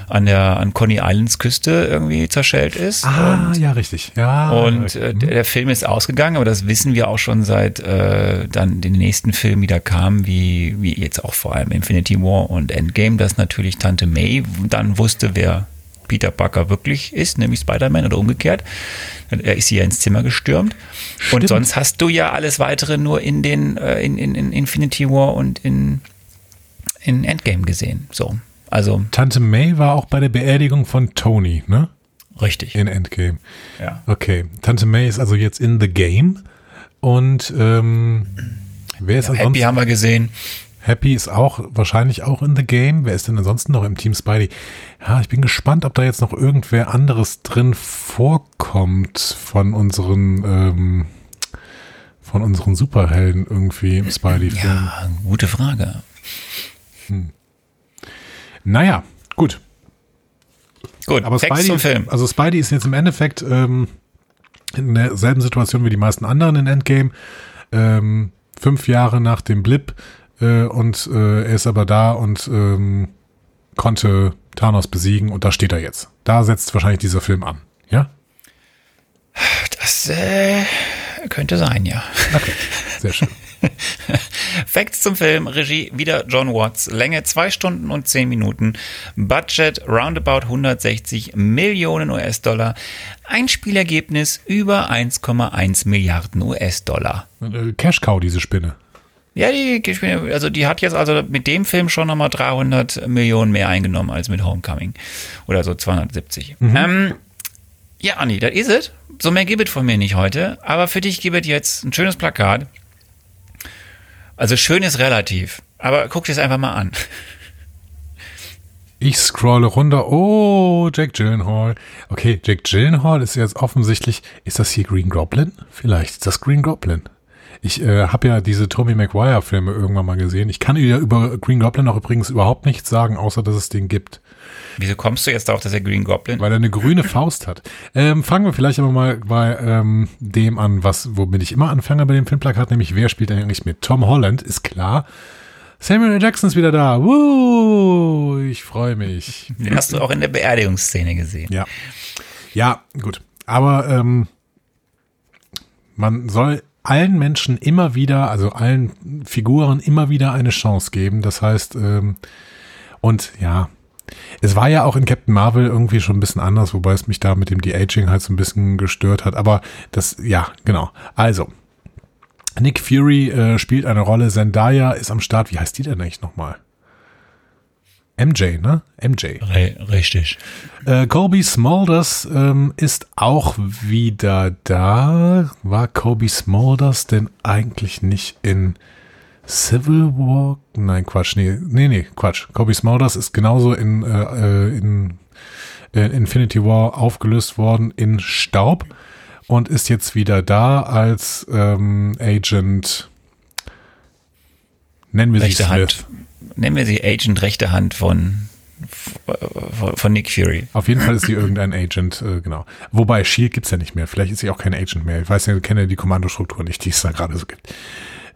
an der, an Coney Islands Küste irgendwie zerschellt ist. Ah, ja, richtig. Ja. Und äh, der, der Film ist ausgegangen, aber das wissen wir auch schon seit äh, dann den nächsten Film wieder kam, wie, wie jetzt auch vor allem Infinity War und Endgame, dass natürlich Tante May dann wusste, wer Peter Parker wirklich ist, nämlich Spider-Man oder umgekehrt. Er ist hier ins Zimmer gestürmt. Und Stimmt. sonst hast du ja alles weitere nur in den äh, in, in, in Infinity War und in, in Endgame gesehen. So. Also Tante May war auch bei der Beerdigung von Tony, ne? richtig. In Endgame. Ja. Okay. Tante May ist also jetzt in the game. Und ähm, wer ist Happy ansonsten? haben wir gesehen. Happy ist auch wahrscheinlich auch in the game. Wer ist denn ansonsten noch im Team Spidey? Ja, ich bin gespannt, ob da jetzt noch irgendwer anderes drin vorkommt von unseren ähm, von unseren Superhelden irgendwie im Spidey-Film. Ja, gute Frage. Naja, gut. Gut, Aber Text Spidey, zum Film. also Spidey ist jetzt im Endeffekt ähm, in derselben Situation wie die meisten anderen in Endgame. Ähm, fünf Jahre nach dem Blip äh, und äh, er ist aber da und ähm, konnte Thanos besiegen und da steht er jetzt. Da setzt wahrscheinlich dieser Film an. Ja? Das äh, könnte sein, ja. Okay, sehr schön. Facts zum Film, Regie wieder John Watts, Länge 2 Stunden und 10 Minuten, Budget roundabout 160 Millionen US-Dollar, Einspielergebnis über 1,1 Milliarden US-Dollar. Äh, Cash Cow, diese Spinne. Ja, die, also die hat jetzt also mit dem Film schon nochmal 300 Millionen mehr eingenommen als mit Homecoming. Oder so 270. Mhm. Ähm, ja, Anni, das ist es. So mehr gibt es von mir nicht heute. Aber für dich gibt es jetzt ein schönes Plakat. Also schön ist relativ. Aber guck dir es einfach mal an. Ich scrolle runter. Oh, Jack Gyllenhaal. Okay, Jack Gyllenhaal ist jetzt offensichtlich. Ist das hier Green Goblin? Vielleicht ist das Green Goblin. Ich äh, habe ja diese Tommy Maguire-Filme irgendwann mal gesehen. Ich kann dir über Green Goblin auch übrigens überhaupt nichts sagen, außer dass es den gibt. Wieso kommst du jetzt darauf, dass er Green Goblin? Weil er eine grüne Faust hat. Ähm, fangen wir vielleicht aber mal bei ähm, dem an, was, womit ich immer anfange bei dem Filmplakat, nämlich wer spielt eigentlich mit? Tom Holland, ist klar. Samuel L. Jackson ist wieder da. Woo, ich freue mich. Den hast du auch in der Beerdigungsszene gesehen. Ja. Ja, gut. Aber ähm, man soll allen Menschen immer wieder, also allen Figuren immer wieder eine Chance geben. Das heißt, ähm, und ja, es war ja auch in Captain Marvel irgendwie schon ein bisschen anders, wobei es mich da mit dem De-Aging halt so ein bisschen gestört hat. Aber das, ja, genau. Also, Nick Fury äh, spielt eine Rolle, Zendaya ist am Start. Wie heißt die denn eigentlich nochmal? MJ, ne? MJ. Richtig. Äh, Kobe Smulders ähm, ist auch wieder da. War Kobe Smulders denn eigentlich nicht in Civil War? Nein, Quatsch. Nee, nee, nee Quatsch. Kobe Smulders ist genauso in, äh, äh in äh, Infinity War aufgelöst worden in Staub und ist jetzt wieder da als ähm, Agent. Nennen wir sie Smith. Hand nennen wir sie Agent rechte Hand von, von Nick Fury. Auf jeden Fall ist sie irgendein Agent, äh, genau. Wobei, Shield gibt es ja nicht mehr. Vielleicht ist sie auch kein Agent mehr. Ich weiß ja, ich kenne die Kommandostruktur nicht, die es da gerade so gibt.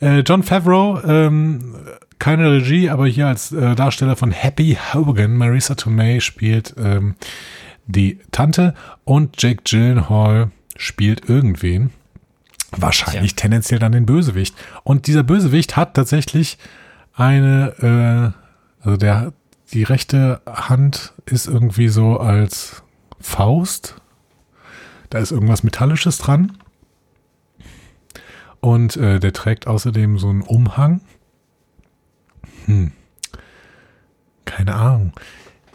Äh, John Favreau, ähm, keine Regie, aber hier als äh, Darsteller von Happy Hogan, Marisa Tomei spielt ähm, die Tante und Jake Gyllenhaal spielt irgendwen. Wahrscheinlich ja. tendenziell dann den Bösewicht. Und dieser Bösewicht hat tatsächlich eine, äh, also der, die rechte Hand ist irgendwie so als Faust. Da ist irgendwas Metallisches dran. Und äh, der trägt außerdem so einen Umhang. Hm. Keine Ahnung.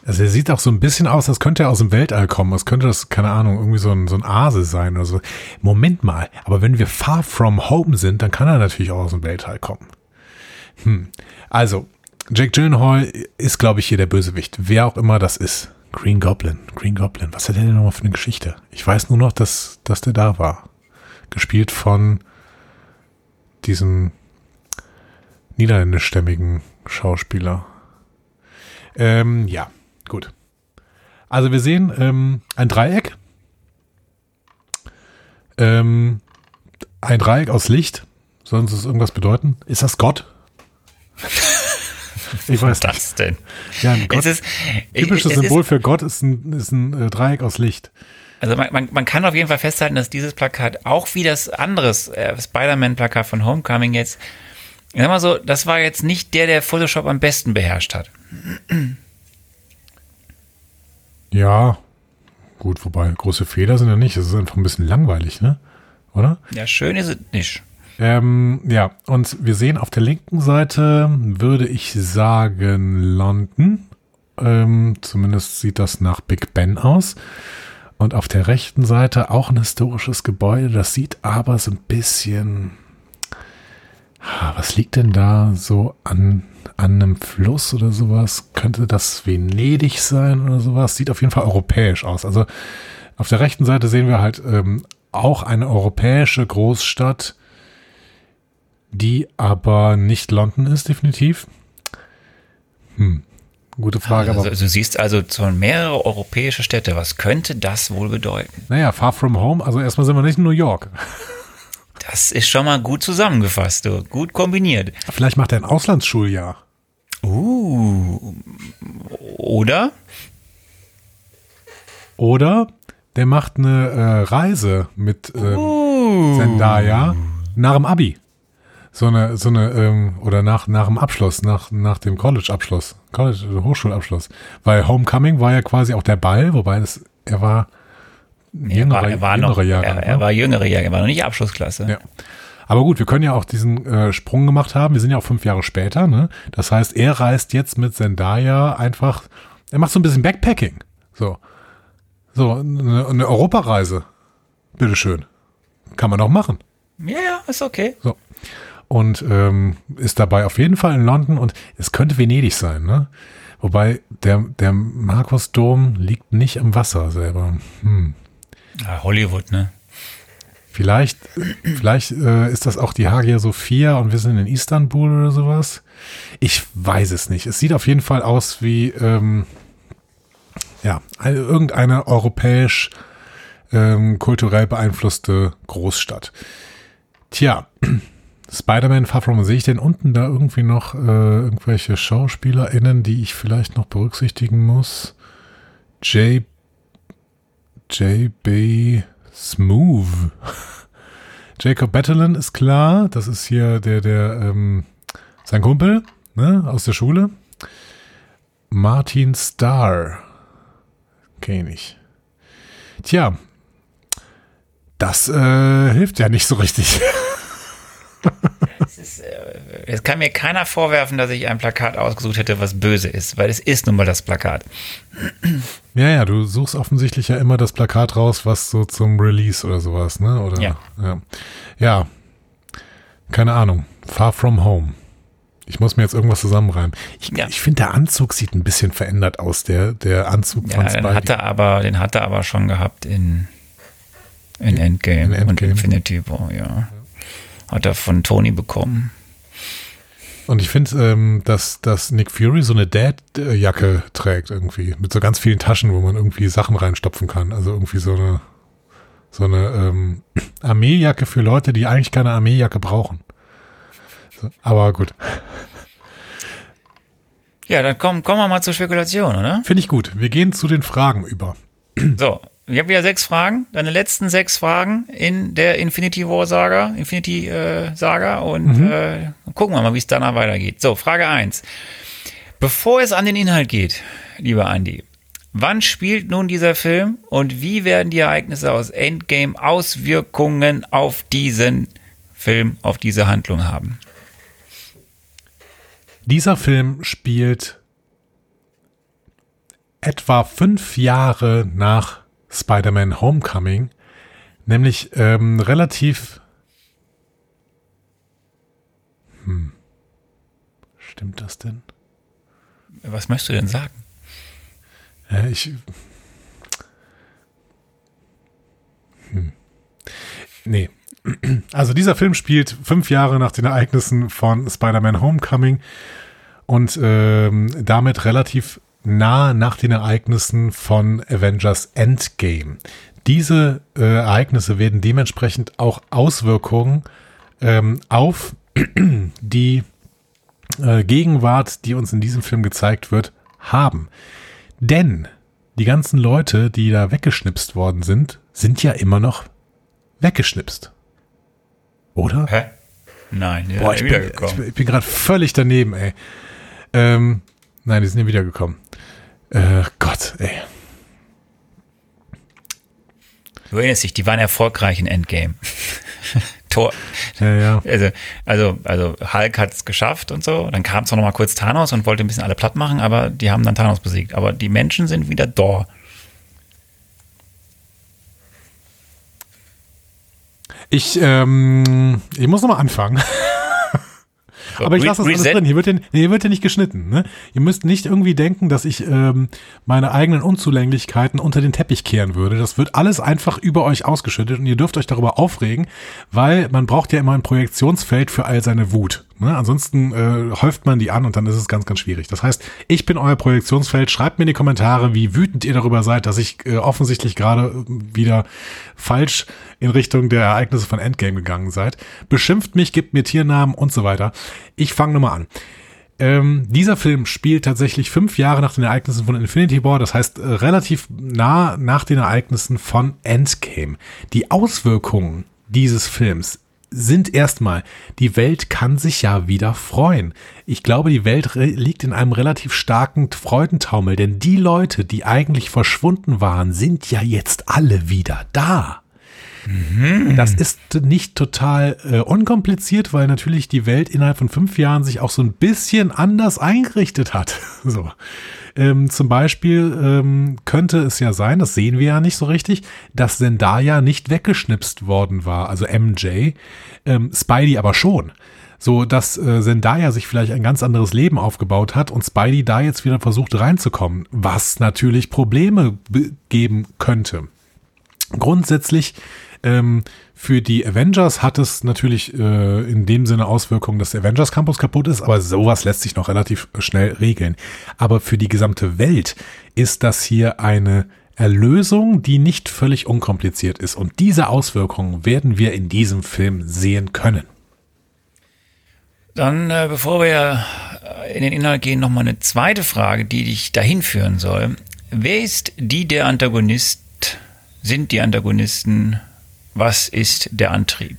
Also er sieht auch so ein bisschen aus, als könnte er aus dem Weltall kommen. Als könnte das, keine Ahnung, irgendwie so ein, so ein Ase sein oder so. Moment mal, aber wenn wir far from home sind, dann kann er natürlich auch aus dem Weltall kommen. Hm. Also, Jack Gyllenhaal ist, glaube ich, hier der Bösewicht. Wer auch immer das ist. Green Goblin. Green Goblin. Was hat der denn nochmal für eine Geschichte? Ich weiß nur noch, dass, dass der da war. Gespielt von diesem niederländischstämmigen Schauspieler. Ähm, ja, gut. Also wir sehen ähm, ein Dreieck. Ähm, ein Dreieck aus Licht. Soll uns das irgendwas bedeuten? Ist das Gott? Ich weiß Was das denn? Ja, ein Gott, ist, typisches Symbol ist, für Gott ist ein, ist ein äh, Dreieck aus Licht. Also man, man, man, kann auf jeden Fall festhalten, dass dieses Plakat auch wie das anderes äh, Spider-Man-Plakat von Homecoming jetzt, sag mal so, das war jetzt nicht der, der Photoshop am besten beherrscht hat. Ja, gut, wobei große Fehler sind ja nicht. Es ist einfach ein bisschen langweilig, ne? Oder? Ja, schön ist es nicht. Ähm, ja, und wir sehen auf der linken Seite, würde ich sagen, London. Ähm, zumindest sieht das nach Big Ben aus. Und auf der rechten Seite auch ein historisches Gebäude. Das sieht aber so ein bisschen. Was liegt denn da so an, an einem Fluss oder sowas? Könnte das Venedig sein oder sowas? Sieht auf jeden Fall europäisch aus. Also auf der rechten Seite sehen wir halt ähm, auch eine europäische Großstadt die aber nicht London ist, definitiv. Hm. Gute Frage. Also, aber du siehst also schon mehrere europäische Städte. Was könnte das wohl bedeuten? Naja, Far From Home. Also erstmal sind wir nicht in New York. Das ist schon mal gut zusammengefasst, du. Gut kombiniert. Vielleicht macht er ein Auslandsschuljahr. Uh. Oder? Oder der macht eine äh, Reise mit äh, Uh. Zendaya nach dem Abi. So eine, so eine, ähm, oder nach, nach dem Abschluss, nach, nach dem College-Abschluss, College, äh, Hochschulabschluss. Weil Homecoming war ja quasi auch der Ball, wobei das, er war Er war, er war noch, er, Jahrgang, er ne? war jüngere Jahrgang, er war noch nicht Abschlussklasse. Ja. Aber gut, wir können ja auch diesen äh, Sprung gemacht haben. Wir sind ja auch fünf Jahre später, ne? Das heißt, er reist jetzt mit Zendaya einfach, er macht so ein bisschen Backpacking. So. So, eine, eine Europareise. Bitteschön. Kann man auch machen. Ja, ja, ist okay. So. Und ähm, ist dabei auf jeden Fall in London und es könnte Venedig sein, ne? Wobei der, der Markusdom liegt nicht am Wasser selber. Hm. Ja, Hollywood, ne? Vielleicht, vielleicht äh, ist das auch die Hagia Sophia und wir sind in Istanbul oder sowas. Ich weiß es nicht. Es sieht auf jeden Fall aus wie ähm, ja eine, irgendeine europäisch ähm, kulturell beeinflusste Großstadt. Tja, Spider-Man Far From sehe ich denn unten da irgendwie noch äh, irgendwelche SchauspielerInnen, die ich vielleicht noch berücksichtigen muss? J. J.B. Smooth. Jacob Battleland ist klar. Das ist hier der, der, ähm, sein Kumpel, ne, aus der Schule. Martin Starr. Kenn ich. Tja. Das äh, hilft ja nicht so richtig. Es kann mir keiner vorwerfen, dass ich ein Plakat ausgesucht hätte, was böse ist, weil es ist nun mal das Plakat. Ja, ja, du suchst offensichtlich ja immer das Plakat raus, was so zum Release oder sowas, ne? Oder, Ja. ja. Ja. Keine Ahnung. Far from home. Ich muss mir jetzt irgendwas zusammenreimen. Ich, Ja. ich finde, der Anzug sieht ein bisschen verändert aus, der, der Anzug Ja, von den Spidey. hat er aber, den hat er aber schon gehabt in, in Endgame, in und Endgame. Infinity War, ja. Hat er von Tony bekommen. Und ich finde, ähm, dass, dass Nick Fury so eine Dad-Jacke trägt irgendwie. Mit so ganz vielen Taschen, wo man irgendwie Sachen reinstopfen kann. Also irgendwie so eine, so eine ähm, Armeejacke für Leute, die eigentlich keine Armeejacke brauchen. So, aber gut. Ja, dann kommen, kommen wir mal zur Spekulation, oder? Finde ich gut. Wir gehen zu den Fragen über. So, ich habe wieder sechs Fragen. Deine letzten sechs Fragen in der Infinity War Saga, Infinity äh, Saga und äh, gucken wir mal, wie es danach weitergeht. So, Frage eins. Bevor es an den Inhalt geht, lieber Andy, wann spielt nun dieser Film und wie werden die Ereignisse aus Endgame Auswirkungen auf diesen Film, auf diese Handlung haben? Dieser Film spielt etwa fünf Jahre nach Spider-Man Homecoming, nämlich ähm, relativ. Hm. Stimmt das denn? Was möchtest du denn sagen? Ja, ich. Hm. Nee. Also dieser Film spielt fünf Jahre nach den Ereignissen von Spider-Man Homecoming und ähm, damit relativ nah nach den Ereignissen von Avengers Endgame. Diese äh, Ereignisse werden dementsprechend auch Auswirkungen ähm, auf die äh, Gegenwart, die uns in diesem Film gezeigt wird, haben. Denn die ganzen Leute, die da weggeschnipst worden sind, sind ja immer noch weggeschnipst. Oder? Hä? Nein, ja, Boah, ich bin, ich, ich bin gerade völlig daneben, ey. Ähm, nein, die sind ja wiedergekommen. Äh, Gott, ey. Du erinnerst dich, die waren erfolgreich in Endgame. Tor. Ja, ja. Also, also, also Hulk hat es geschafft und so. Dann kam zwar noch mal kurz Thanos und wollte ein bisschen alle platt machen, aber die haben dann Thanos besiegt. Aber die Menschen sind wieder da. Ich, ähm, ich muss nochmal anfangen. Aber ich lasse das alles drin. Hier wird, ja, hier wird ja nicht geschnitten. Ne? Ihr müsst nicht irgendwie denken, dass ich ähm, meine eigenen Unzulänglichkeiten unter den Teppich kehren würde. Das wird alles einfach über euch ausgeschüttet und ihr dürft euch darüber aufregen, weil man braucht ja immer ein Projektionsfeld für all seine Wut. Ne? Ansonsten äh, häuft man die an und dann ist es ganz, ganz schwierig. Das heißt, ich bin euer Projektionsfeld. Schreibt mir in die Kommentare, wie wütend ihr darüber seid, dass ich äh, offensichtlich gerade äh, wieder falsch in Richtung der Ereignisse von Endgame gegangen seid. Beschimpft mich, gibt mir Tiernamen und so weiter. Ich fange nochmal an. Ähm, dieser Film spielt tatsächlich fünf Jahre nach den Ereignissen von Infinity War, das heißt äh, relativ nah nach den Ereignissen von Endgame. Die Auswirkungen dieses Films sind erstmal, die Welt kann sich ja wieder freuen. Ich glaube, die Welt liegt in einem relativ starken Freudentaumel, denn die Leute, die eigentlich verschwunden waren, sind ja jetzt alle wieder da. Mhm. Das ist nicht total äh, unkompliziert, weil natürlich die Welt innerhalb von fünf Jahren sich auch so ein bisschen anders eingerichtet hat. so. Ähm, zum Beispiel ähm, könnte es ja sein, das sehen wir ja nicht so richtig, dass Zendaya nicht weggeschnipst worden war, also MJ, ähm, Spidey aber schon. So, dass äh, Zendaya sich vielleicht ein ganz anderes Leben aufgebaut hat und Spidey da jetzt wieder versucht reinzukommen, was natürlich Probleme geben könnte. Grundsätzlich ähm, für die Avengers hat es natürlich äh, in dem Sinne Auswirkungen, dass der Avengers Campus kaputt ist, aber sowas lässt sich noch relativ schnell regeln. Aber für die gesamte Welt ist das hier eine Erlösung, die nicht völlig unkompliziert ist. Und diese Auswirkungen werden wir in diesem Film sehen können. Dann, äh, bevor wir in den Inhalt gehen, nochmal eine zweite Frage, die dich dahin führen soll. Wer ist die der Antagonist? Sind die Antagonisten was ist der Antrieb?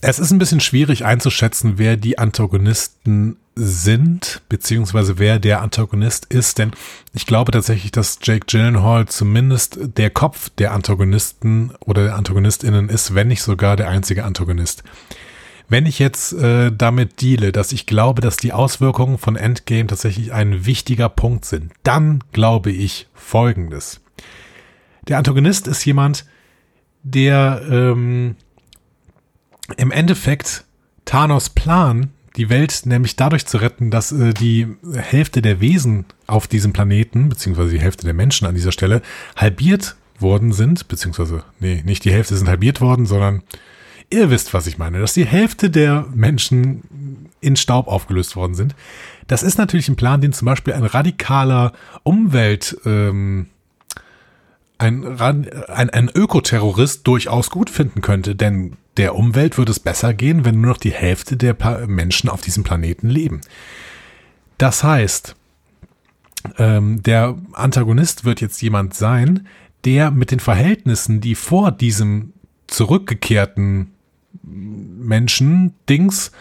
Es ist ein bisschen schwierig einzuschätzen, wer die Antagonisten sind, beziehungsweise wer der Antagonist ist, denn ich glaube tatsächlich, dass Jake Gyllenhaal zumindest der Kopf der Antagonisten oder der AntagonistInnen ist, wenn nicht sogar der einzige Antagonist. Wenn ich jetzt äh, damit deale, dass ich glaube, dass die Auswirkungen von Endgame tatsächlich ein wichtiger Punkt sind, dann glaube ich Folgendes. Der Antagonist ist jemand, der ähm, im Endeffekt Thanos Plan, die Welt nämlich dadurch zu retten, dass äh, die Hälfte der Wesen auf diesem Planeten, beziehungsweise die Hälfte der Menschen an dieser Stelle, halbiert worden sind, beziehungsweise, nee, nicht die Hälfte sind halbiert worden, sondern ihr wisst, was ich meine, dass die Hälfte der Menschen in Staub aufgelöst worden sind. Das ist natürlich ein Plan, den zum Beispiel ein radikaler Umwelt, ähm, ein, ein, ein Ökoterrorist durchaus gut finden könnte, denn der Umwelt würde es besser gehen, wenn nur noch die Hälfte der Menschen auf diesem Planeten leben. Das heißt, ähm, der Antagonist wird jetzt jemand sein, der mit den Verhältnissen, die vor diesem zurückgekehrten Menschen-Dings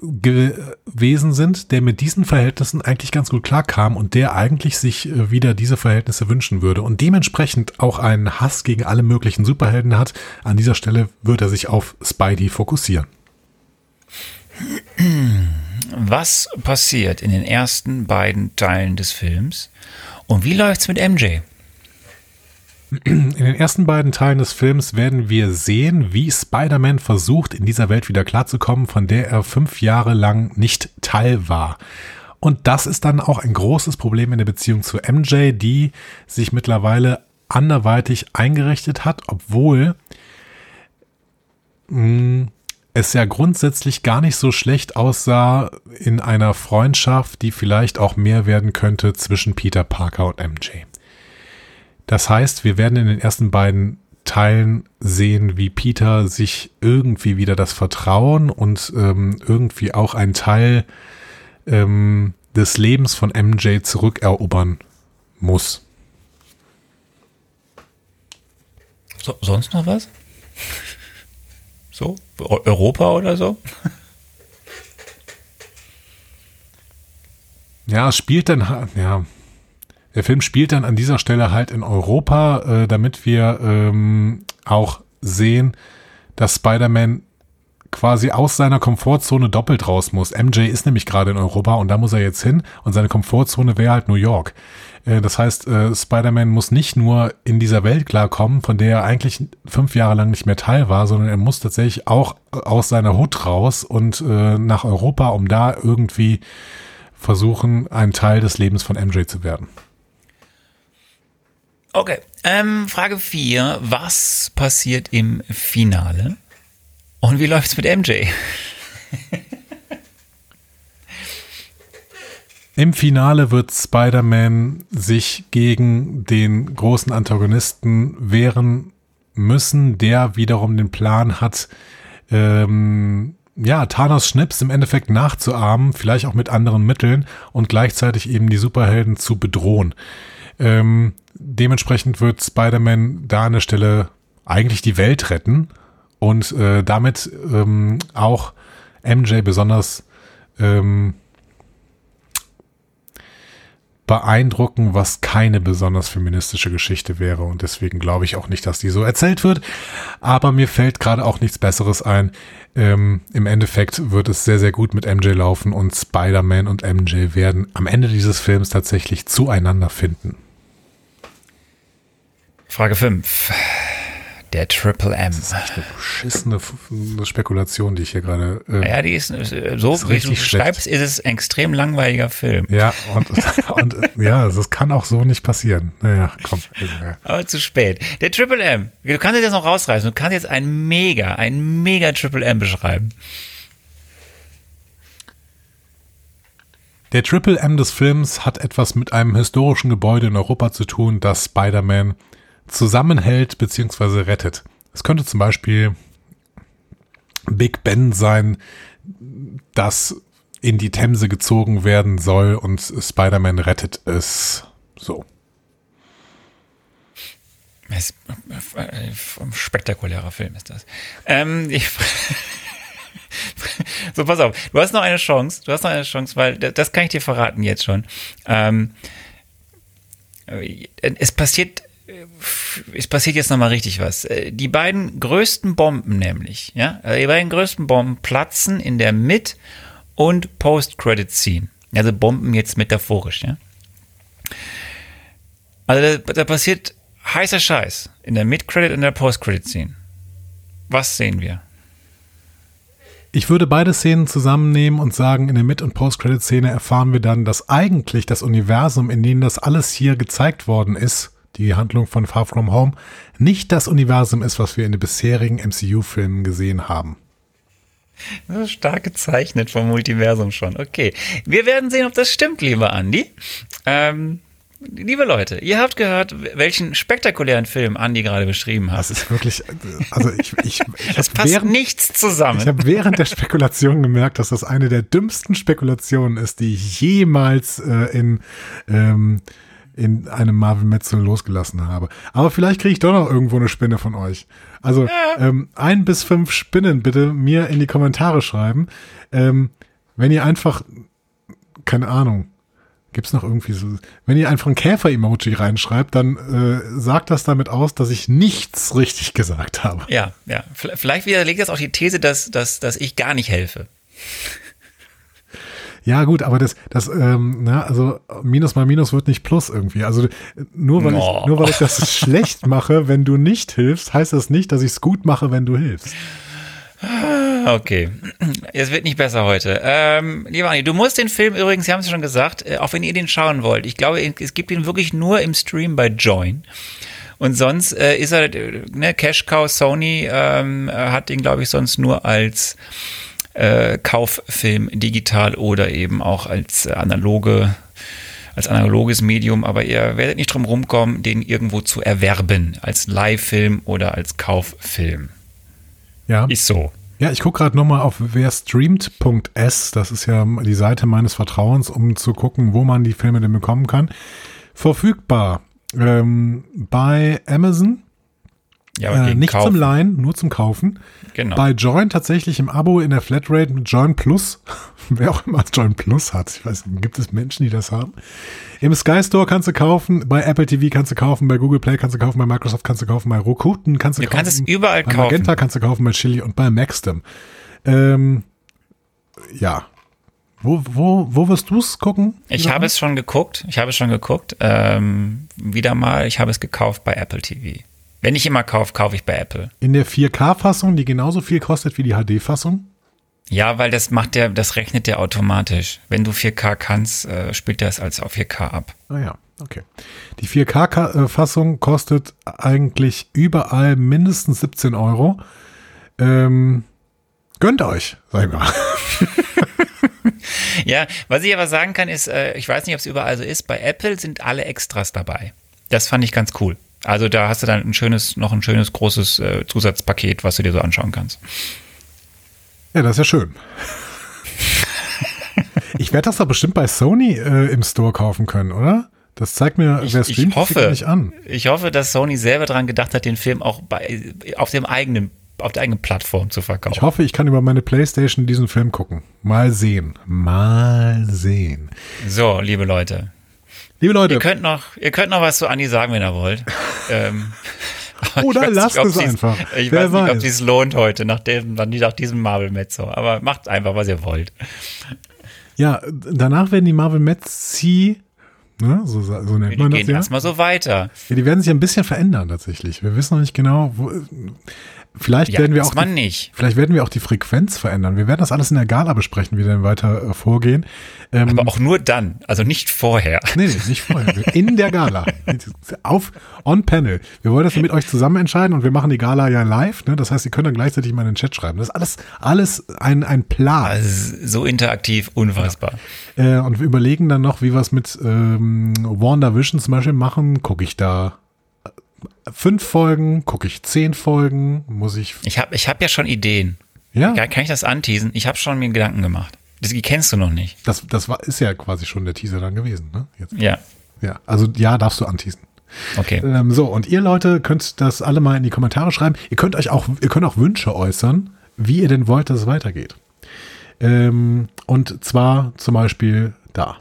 gewesen sind, der mit diesen Verhältnissen eigentlich ganz gut klarkam und der eigentlich sich äh, wieder diese Verhältnisse wünschen würde und dementsprechend auch einen Hass gegen alle möglichen Superhelden hat. An dieser Stelle wird er sich auf Spidey fokussieren. Was passiert in den ersten beiden Teilen des Films und wie läuft's mit MJ? In den ersten beiden Teilen des Films werden wir sehen, wie Spider-Man versucht, in dieser Welt wieder klarzukommen, von der er fünf Jahre lang nicht Teil war. Und das ist dann auch ein großes Problem in der Beziehung zu MJ, die sich mittlerweile anderweitig eingerichtet hat, obwohl mh, hm, es ja grundsätzlich gar nicht so schlecht aussah in einer Freundschaft, die vielleicht auch mehr werden könnte zwischen Peter Parker und MJ. Das heißt, wir werden in den ersten beiden Teilen sehen, wie Peter sich irgendwie wieder das Vertrauen und ähm, irgendwie auch ein Teil ähm, des Lebens von MJ zurückerobern muss. So, sonst noch was? So? Europa oder so? Ja, spielt dann, ja, der Film spielt dann an dieser Stelle halt in Europa, äh, damit wir ähm, auch sehen, dass Spider-Man quasi aus seiner Komfortzone doppelt raus muss. MJ ist nämlich gerade in Europa und da muss er jetzt hin und seine Komfortzone wäre halt New York. Äh, das heißt, äh, Spider-Man muss nicht nur in dieser Welt klarkommen, von der er eigentlich fünf Jahre lang nicht mehr Teil war, sondern er muss tatsächlich auch aus seiner Hut raus und äh, nach Europa, um da irgendwie versuchen, ein Teil des Lebens von MJ zu werden. Okay, ähm, Frage 4. Was passiert im Finale? Und wie läuft's mit MJ? Im Finale wird Spider-Man sich gegen den großen Antagonisten wehren müssen, der wiederum den Plan hat, ähm, ja, Thanos Schnips im Endeffekt nachzuahmen, vielleicht auch mit anderen Mitteln und gleichzeitig eben die Superhelden zu bedrohen. Ähm, dementsprechend wird Spider-Man da an der Stelle eigentlich die Welt retten und äh, damit ähm, auch MJ besonders ähm, beeindrucken, was keine besonders feministische Geschichte wäre. Und deswegen glaube ich auch nicht, dass die so erzählt wird. Aber mir fällt gerade auch nichts Besseres ein. Ähm, Im Endeffekt wird es sehr, sehr gut mit MJ laufen und Spider-Man und MJ werden am Ende dieses Films tatsächlich zueinander finden. Frage 5. Der Triple M. Das ist eine beschissene Spekulation, die ich hier gerade. Äh, ja, die ist äh, so, ist wie du schreibst, ist es ein extrem langweiliger Film. Ja, und, und ja, das kann auch so nicht passieren. Naja, komm. Aber zu spät. Der Triple M. Du kannst jetzt noch rausreißen. Du kannst jetzt ein mega, ein mega Triple M beschreiben. Der Triple M des Films hat etwas mit einem historischen Gebäude in Europa zu tun, das Spider-Man zusammenhält bzw. rettet. Es könnte zum Beispiel Big Ben sein, das in die Themse gezogen werden soll und Spider-Man rettet es. So. Es, ein spektakulärer Film ist das. Ähm, ich, so, pass auf. Du hast noch eine Chance. Du hast noch eine Chance, weil das kann ich dir verraten jetzt schon. Ähm, es passiert es passiert jetzt nochmal richtig was. Äh, die beiden größten Bomben nämlich, ja, also die beiden größten Bomben platzen in der Mid- und Post-Credit-Scene. Also Bomben jetzt metaphorisch, ja. Also da, da passiert heißer Scheiß in der Mid-Credit und der Post-Credit-Scene. Was sehen wir? Ich würde beide Szenen zusammennehmen und sagen, in der Mid- und Post-Credit-Szene erfahren wir dann, dass eigentlich das Universum, in dem das alles hier gezeigt worden ist, die Handlung von Far From Home nicht das Universum ist, was wir in den bisherigen MCU-Filmen gesehen haben. Das ist stark gezeichnet vom Multiversum schon. Okay. Wir werden sehen, ob das stimmt, lieber Andi. Ähm, liebe Leute, ihr habt gehört, welchen spektakulären Film Andi gerade beschrieben hat. Das ist wirklich, also ich, ich, ich das passt während, nichts zusammen. Ich habe während der Spekulation gemerkt, dass das eine der dümmsten Spekulationen ist, die ich jemals äh, in ähm, in einem Marvel Metzel losgelassen habe. Aber vielleicht kriege ich doch noch irgendwo eine Spinne von euch. Also ähm, ein bis fünf Spinnen bitte mir in die Kommentare schreiben. Ähm, wenn ihr einfach, keine Ahnung, gibt's noch irgendwie so, wenn ihr einfach ein Käfer-Emoji reinschreibt, dann äh, sagt das damit aus, dass ich nichts richtig gesagt habe. Ja, ja. Vielleicht widerlegt das auch die These, dass, dass, dass ich gar nicht helfe. Ja, gut, aber das, das, ähm, na, also Minus mal Minus wird nicht Plus irgendwie. Also nur weil oh. ich, nur weil ich das schlecht mache, wenn du nicht hilfst, heißt das nicht, dass ich es gut mache, wenn du hilfst. Okay, es wird nicht besser heute. Ähm, lieber Anni, du musst den Film übrigens, Sie haben es schon gesagt, äh, auch wenn ihr den schauen wollt, ich glaube, es gibt ihn wirklich nur im Stream bei Join. Und sonst äh, ist er, äh, ne, Cash Cow Sony ähm, hat ihn, glaube ich, sonst nur als äh, Kauffilm digital oder eben auch als analoge als analoges Medium, aber ihr werdet nicht drum rumkommen, den irgendwo zu erwerben, als Live-Film oder als Kauffilm. Ja. Ist so. Ja, ich gucke gerade nochmal auf werstreamt.s, das ist ja die Seite meines Vertrauens, um zu gucken, wo man die Filme denn bekommen kann. Verfügbar ähm, bei Amazon, ja, äh, nicht kaufen. zum Leihen, nur zum Kaufen. Genau. Bei Join tatsächlich im Abo in der Flatrate mit Join Plus. Wer auch immer Join Plus hat. Ich weiß nicht, gibt es Menschen, die das haben? Im Sky Store kannst du kaufen, bei Apple TV kannst du kaufen, bei Google Play kannst du kaufen, bei Microsoft kannst du kaufen, bei Rokuten kannst du, du kaufen. Du kannst es überall bei kaufen. Bei Magenta kannst du kaufen, bei Chili und bei Maxdom. Ähm, ja, wo, wo, wo wirst du es gucken? Ich habe es schon geguckt. Ich habe es schon geguckt. Ähm, wieder mal, ich habe es gekauft bei Apple TV. Wenn ich immer kaufe, kaufe ich bei Apple. In der 4K-Fassung, die genauso viel kostet wie die HD-Fassung? Ja, weil das macht der, das rechnet der automatisch. Wenn du 4K kannst, äh, spielt der es als auf 4K ab. Ah ja, okay. Die 4K-Fassung kostet eigentlich überall mindestens 17 Euro. Ähm, gönnt euch, sag ich mal. ja, was ich aber sagen kann, ist, äh, ich weiß nicht, ob es überall so ist, bei Apple sind alle Extras dabei. Das fand ich ganz cool. Also da hast du dann ein schönes, noch ein schönes großes äh, Zusatzpaket, was du dir so anschauen kannst. Ja, das ist ja schön. ich werde das doch bestimmt bei Sony äh, im Store kaufen können, oder? Das zeigt mir, Ich, wer ich streamt, hoffe, kriegt nicht an. ich hoffe, dass Sony selber daran gedacht hat, den Film auch bei, auf dem eigenen, auf der eigenen Plattform zu verkaufen. Ich hoffe, ich kann über meine Playstation diesen Film gucken. Mal sehen. Mal sehen. So, liebe Leute, Liebe Leute, ihr könnt noch, ihr könnt noch was zu Andi sagen, wenn ihr wollt. ähm, Oder weiß lasst nicht, es einfach. Ich Wer weiß nicht, ob weiß. es lohnt heute nach dem, nach diesem Marvel Mezzo. Aber macht einfach, was ihr wollt. ja, danach werden die Marvel Metzi, ne, so, so nennt Die man das gehen ja. erstmal so weiter. ja. Die werden sich ein bisschen verändern tatsächlich. Wir wissen noch nicht genau, wo, vielleicht Ja, werden wir auch die, nicht. Vielleicht werden wir auch die Frequenz verändern. Wir werden das alles in der Gala besprechen, wie wir dann weiter äh, vorgehen. Ähm, Aber auch nur dann, also nicht vorher. Nee, nee, nicht vorher. In der Gala. Auf, on panel. Wir wollen das mit euch zusammen entscheiden und wir machen die Gala ja live. Ne? Das heißt, ihr könnt dann gleichzeitig mal in den Chat schreiben. Das ist alles, alles ein, ein Plan. Also so interaktiv, unfassbar. Äh, und wir überlegen dann noch, wie wir es mit ähm, WandaVision zum Beispiel machen. Gucke ich da fünf Folgen? Gucke ich zehn Folgen? Muss ich. Ich habe ich hab ja schon Ideen. Ja, Kann ich das anteasen? Ich habe schon mir Gedanken gemacht. Das die kennst du noch nicht. das, das war, ist ja quasi schon der Teaser dann gewesen. Ne? Jetzt. Ja, Ja, also ja, darfst du anteasen. okay. Ähm, so, und ihr Leute könnt das alle mal in die Kommentare schreiben. Ihr könnt euch auch, ihr könnt auch Wünsche äußern, wie ihr denn wollt, dass es weitergeht. Ähm, und zwar zum Beispiel da.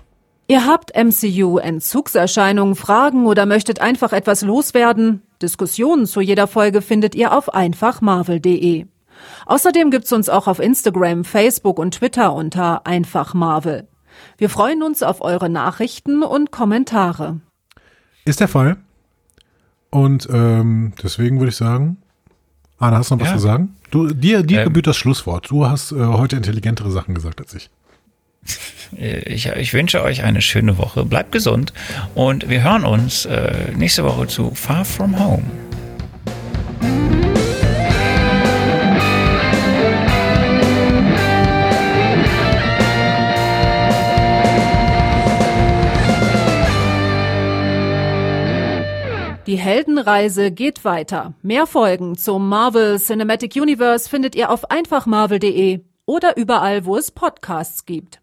Ihr habt MCU-Entzugserscheinungen, Fragen oder möchtet einfach etwas loswerden? Diskussionen zu jeder Folge findet ihr auf einfachmarvel.de. Außerdem gibt's uns auch auf Instagram, Facebook und Twitter unter einfachmarvel. Wir freuen uns auf eure Nachrichten und Kommentare. Ist der Fall. Und ähm, deswegen würde ich sagen, Anna, hast du noch was Ja. zu sagen? Du, dir dir Ähm. gebührt das Schlusswort. Du hast äh, heute intelligentere Sachen gesagt als ich. Ich, ich wünsche euch eine schöne Woche. Bleibt gesund und wir hören uns äh, nächste Woche zu Far From Home. Die Heldenreise geht weiter. Mehr Folgen zum Marvel Cinematic Universe findet ihr auf einfachmarvel.de oder überall, wo es Podcasts gibt.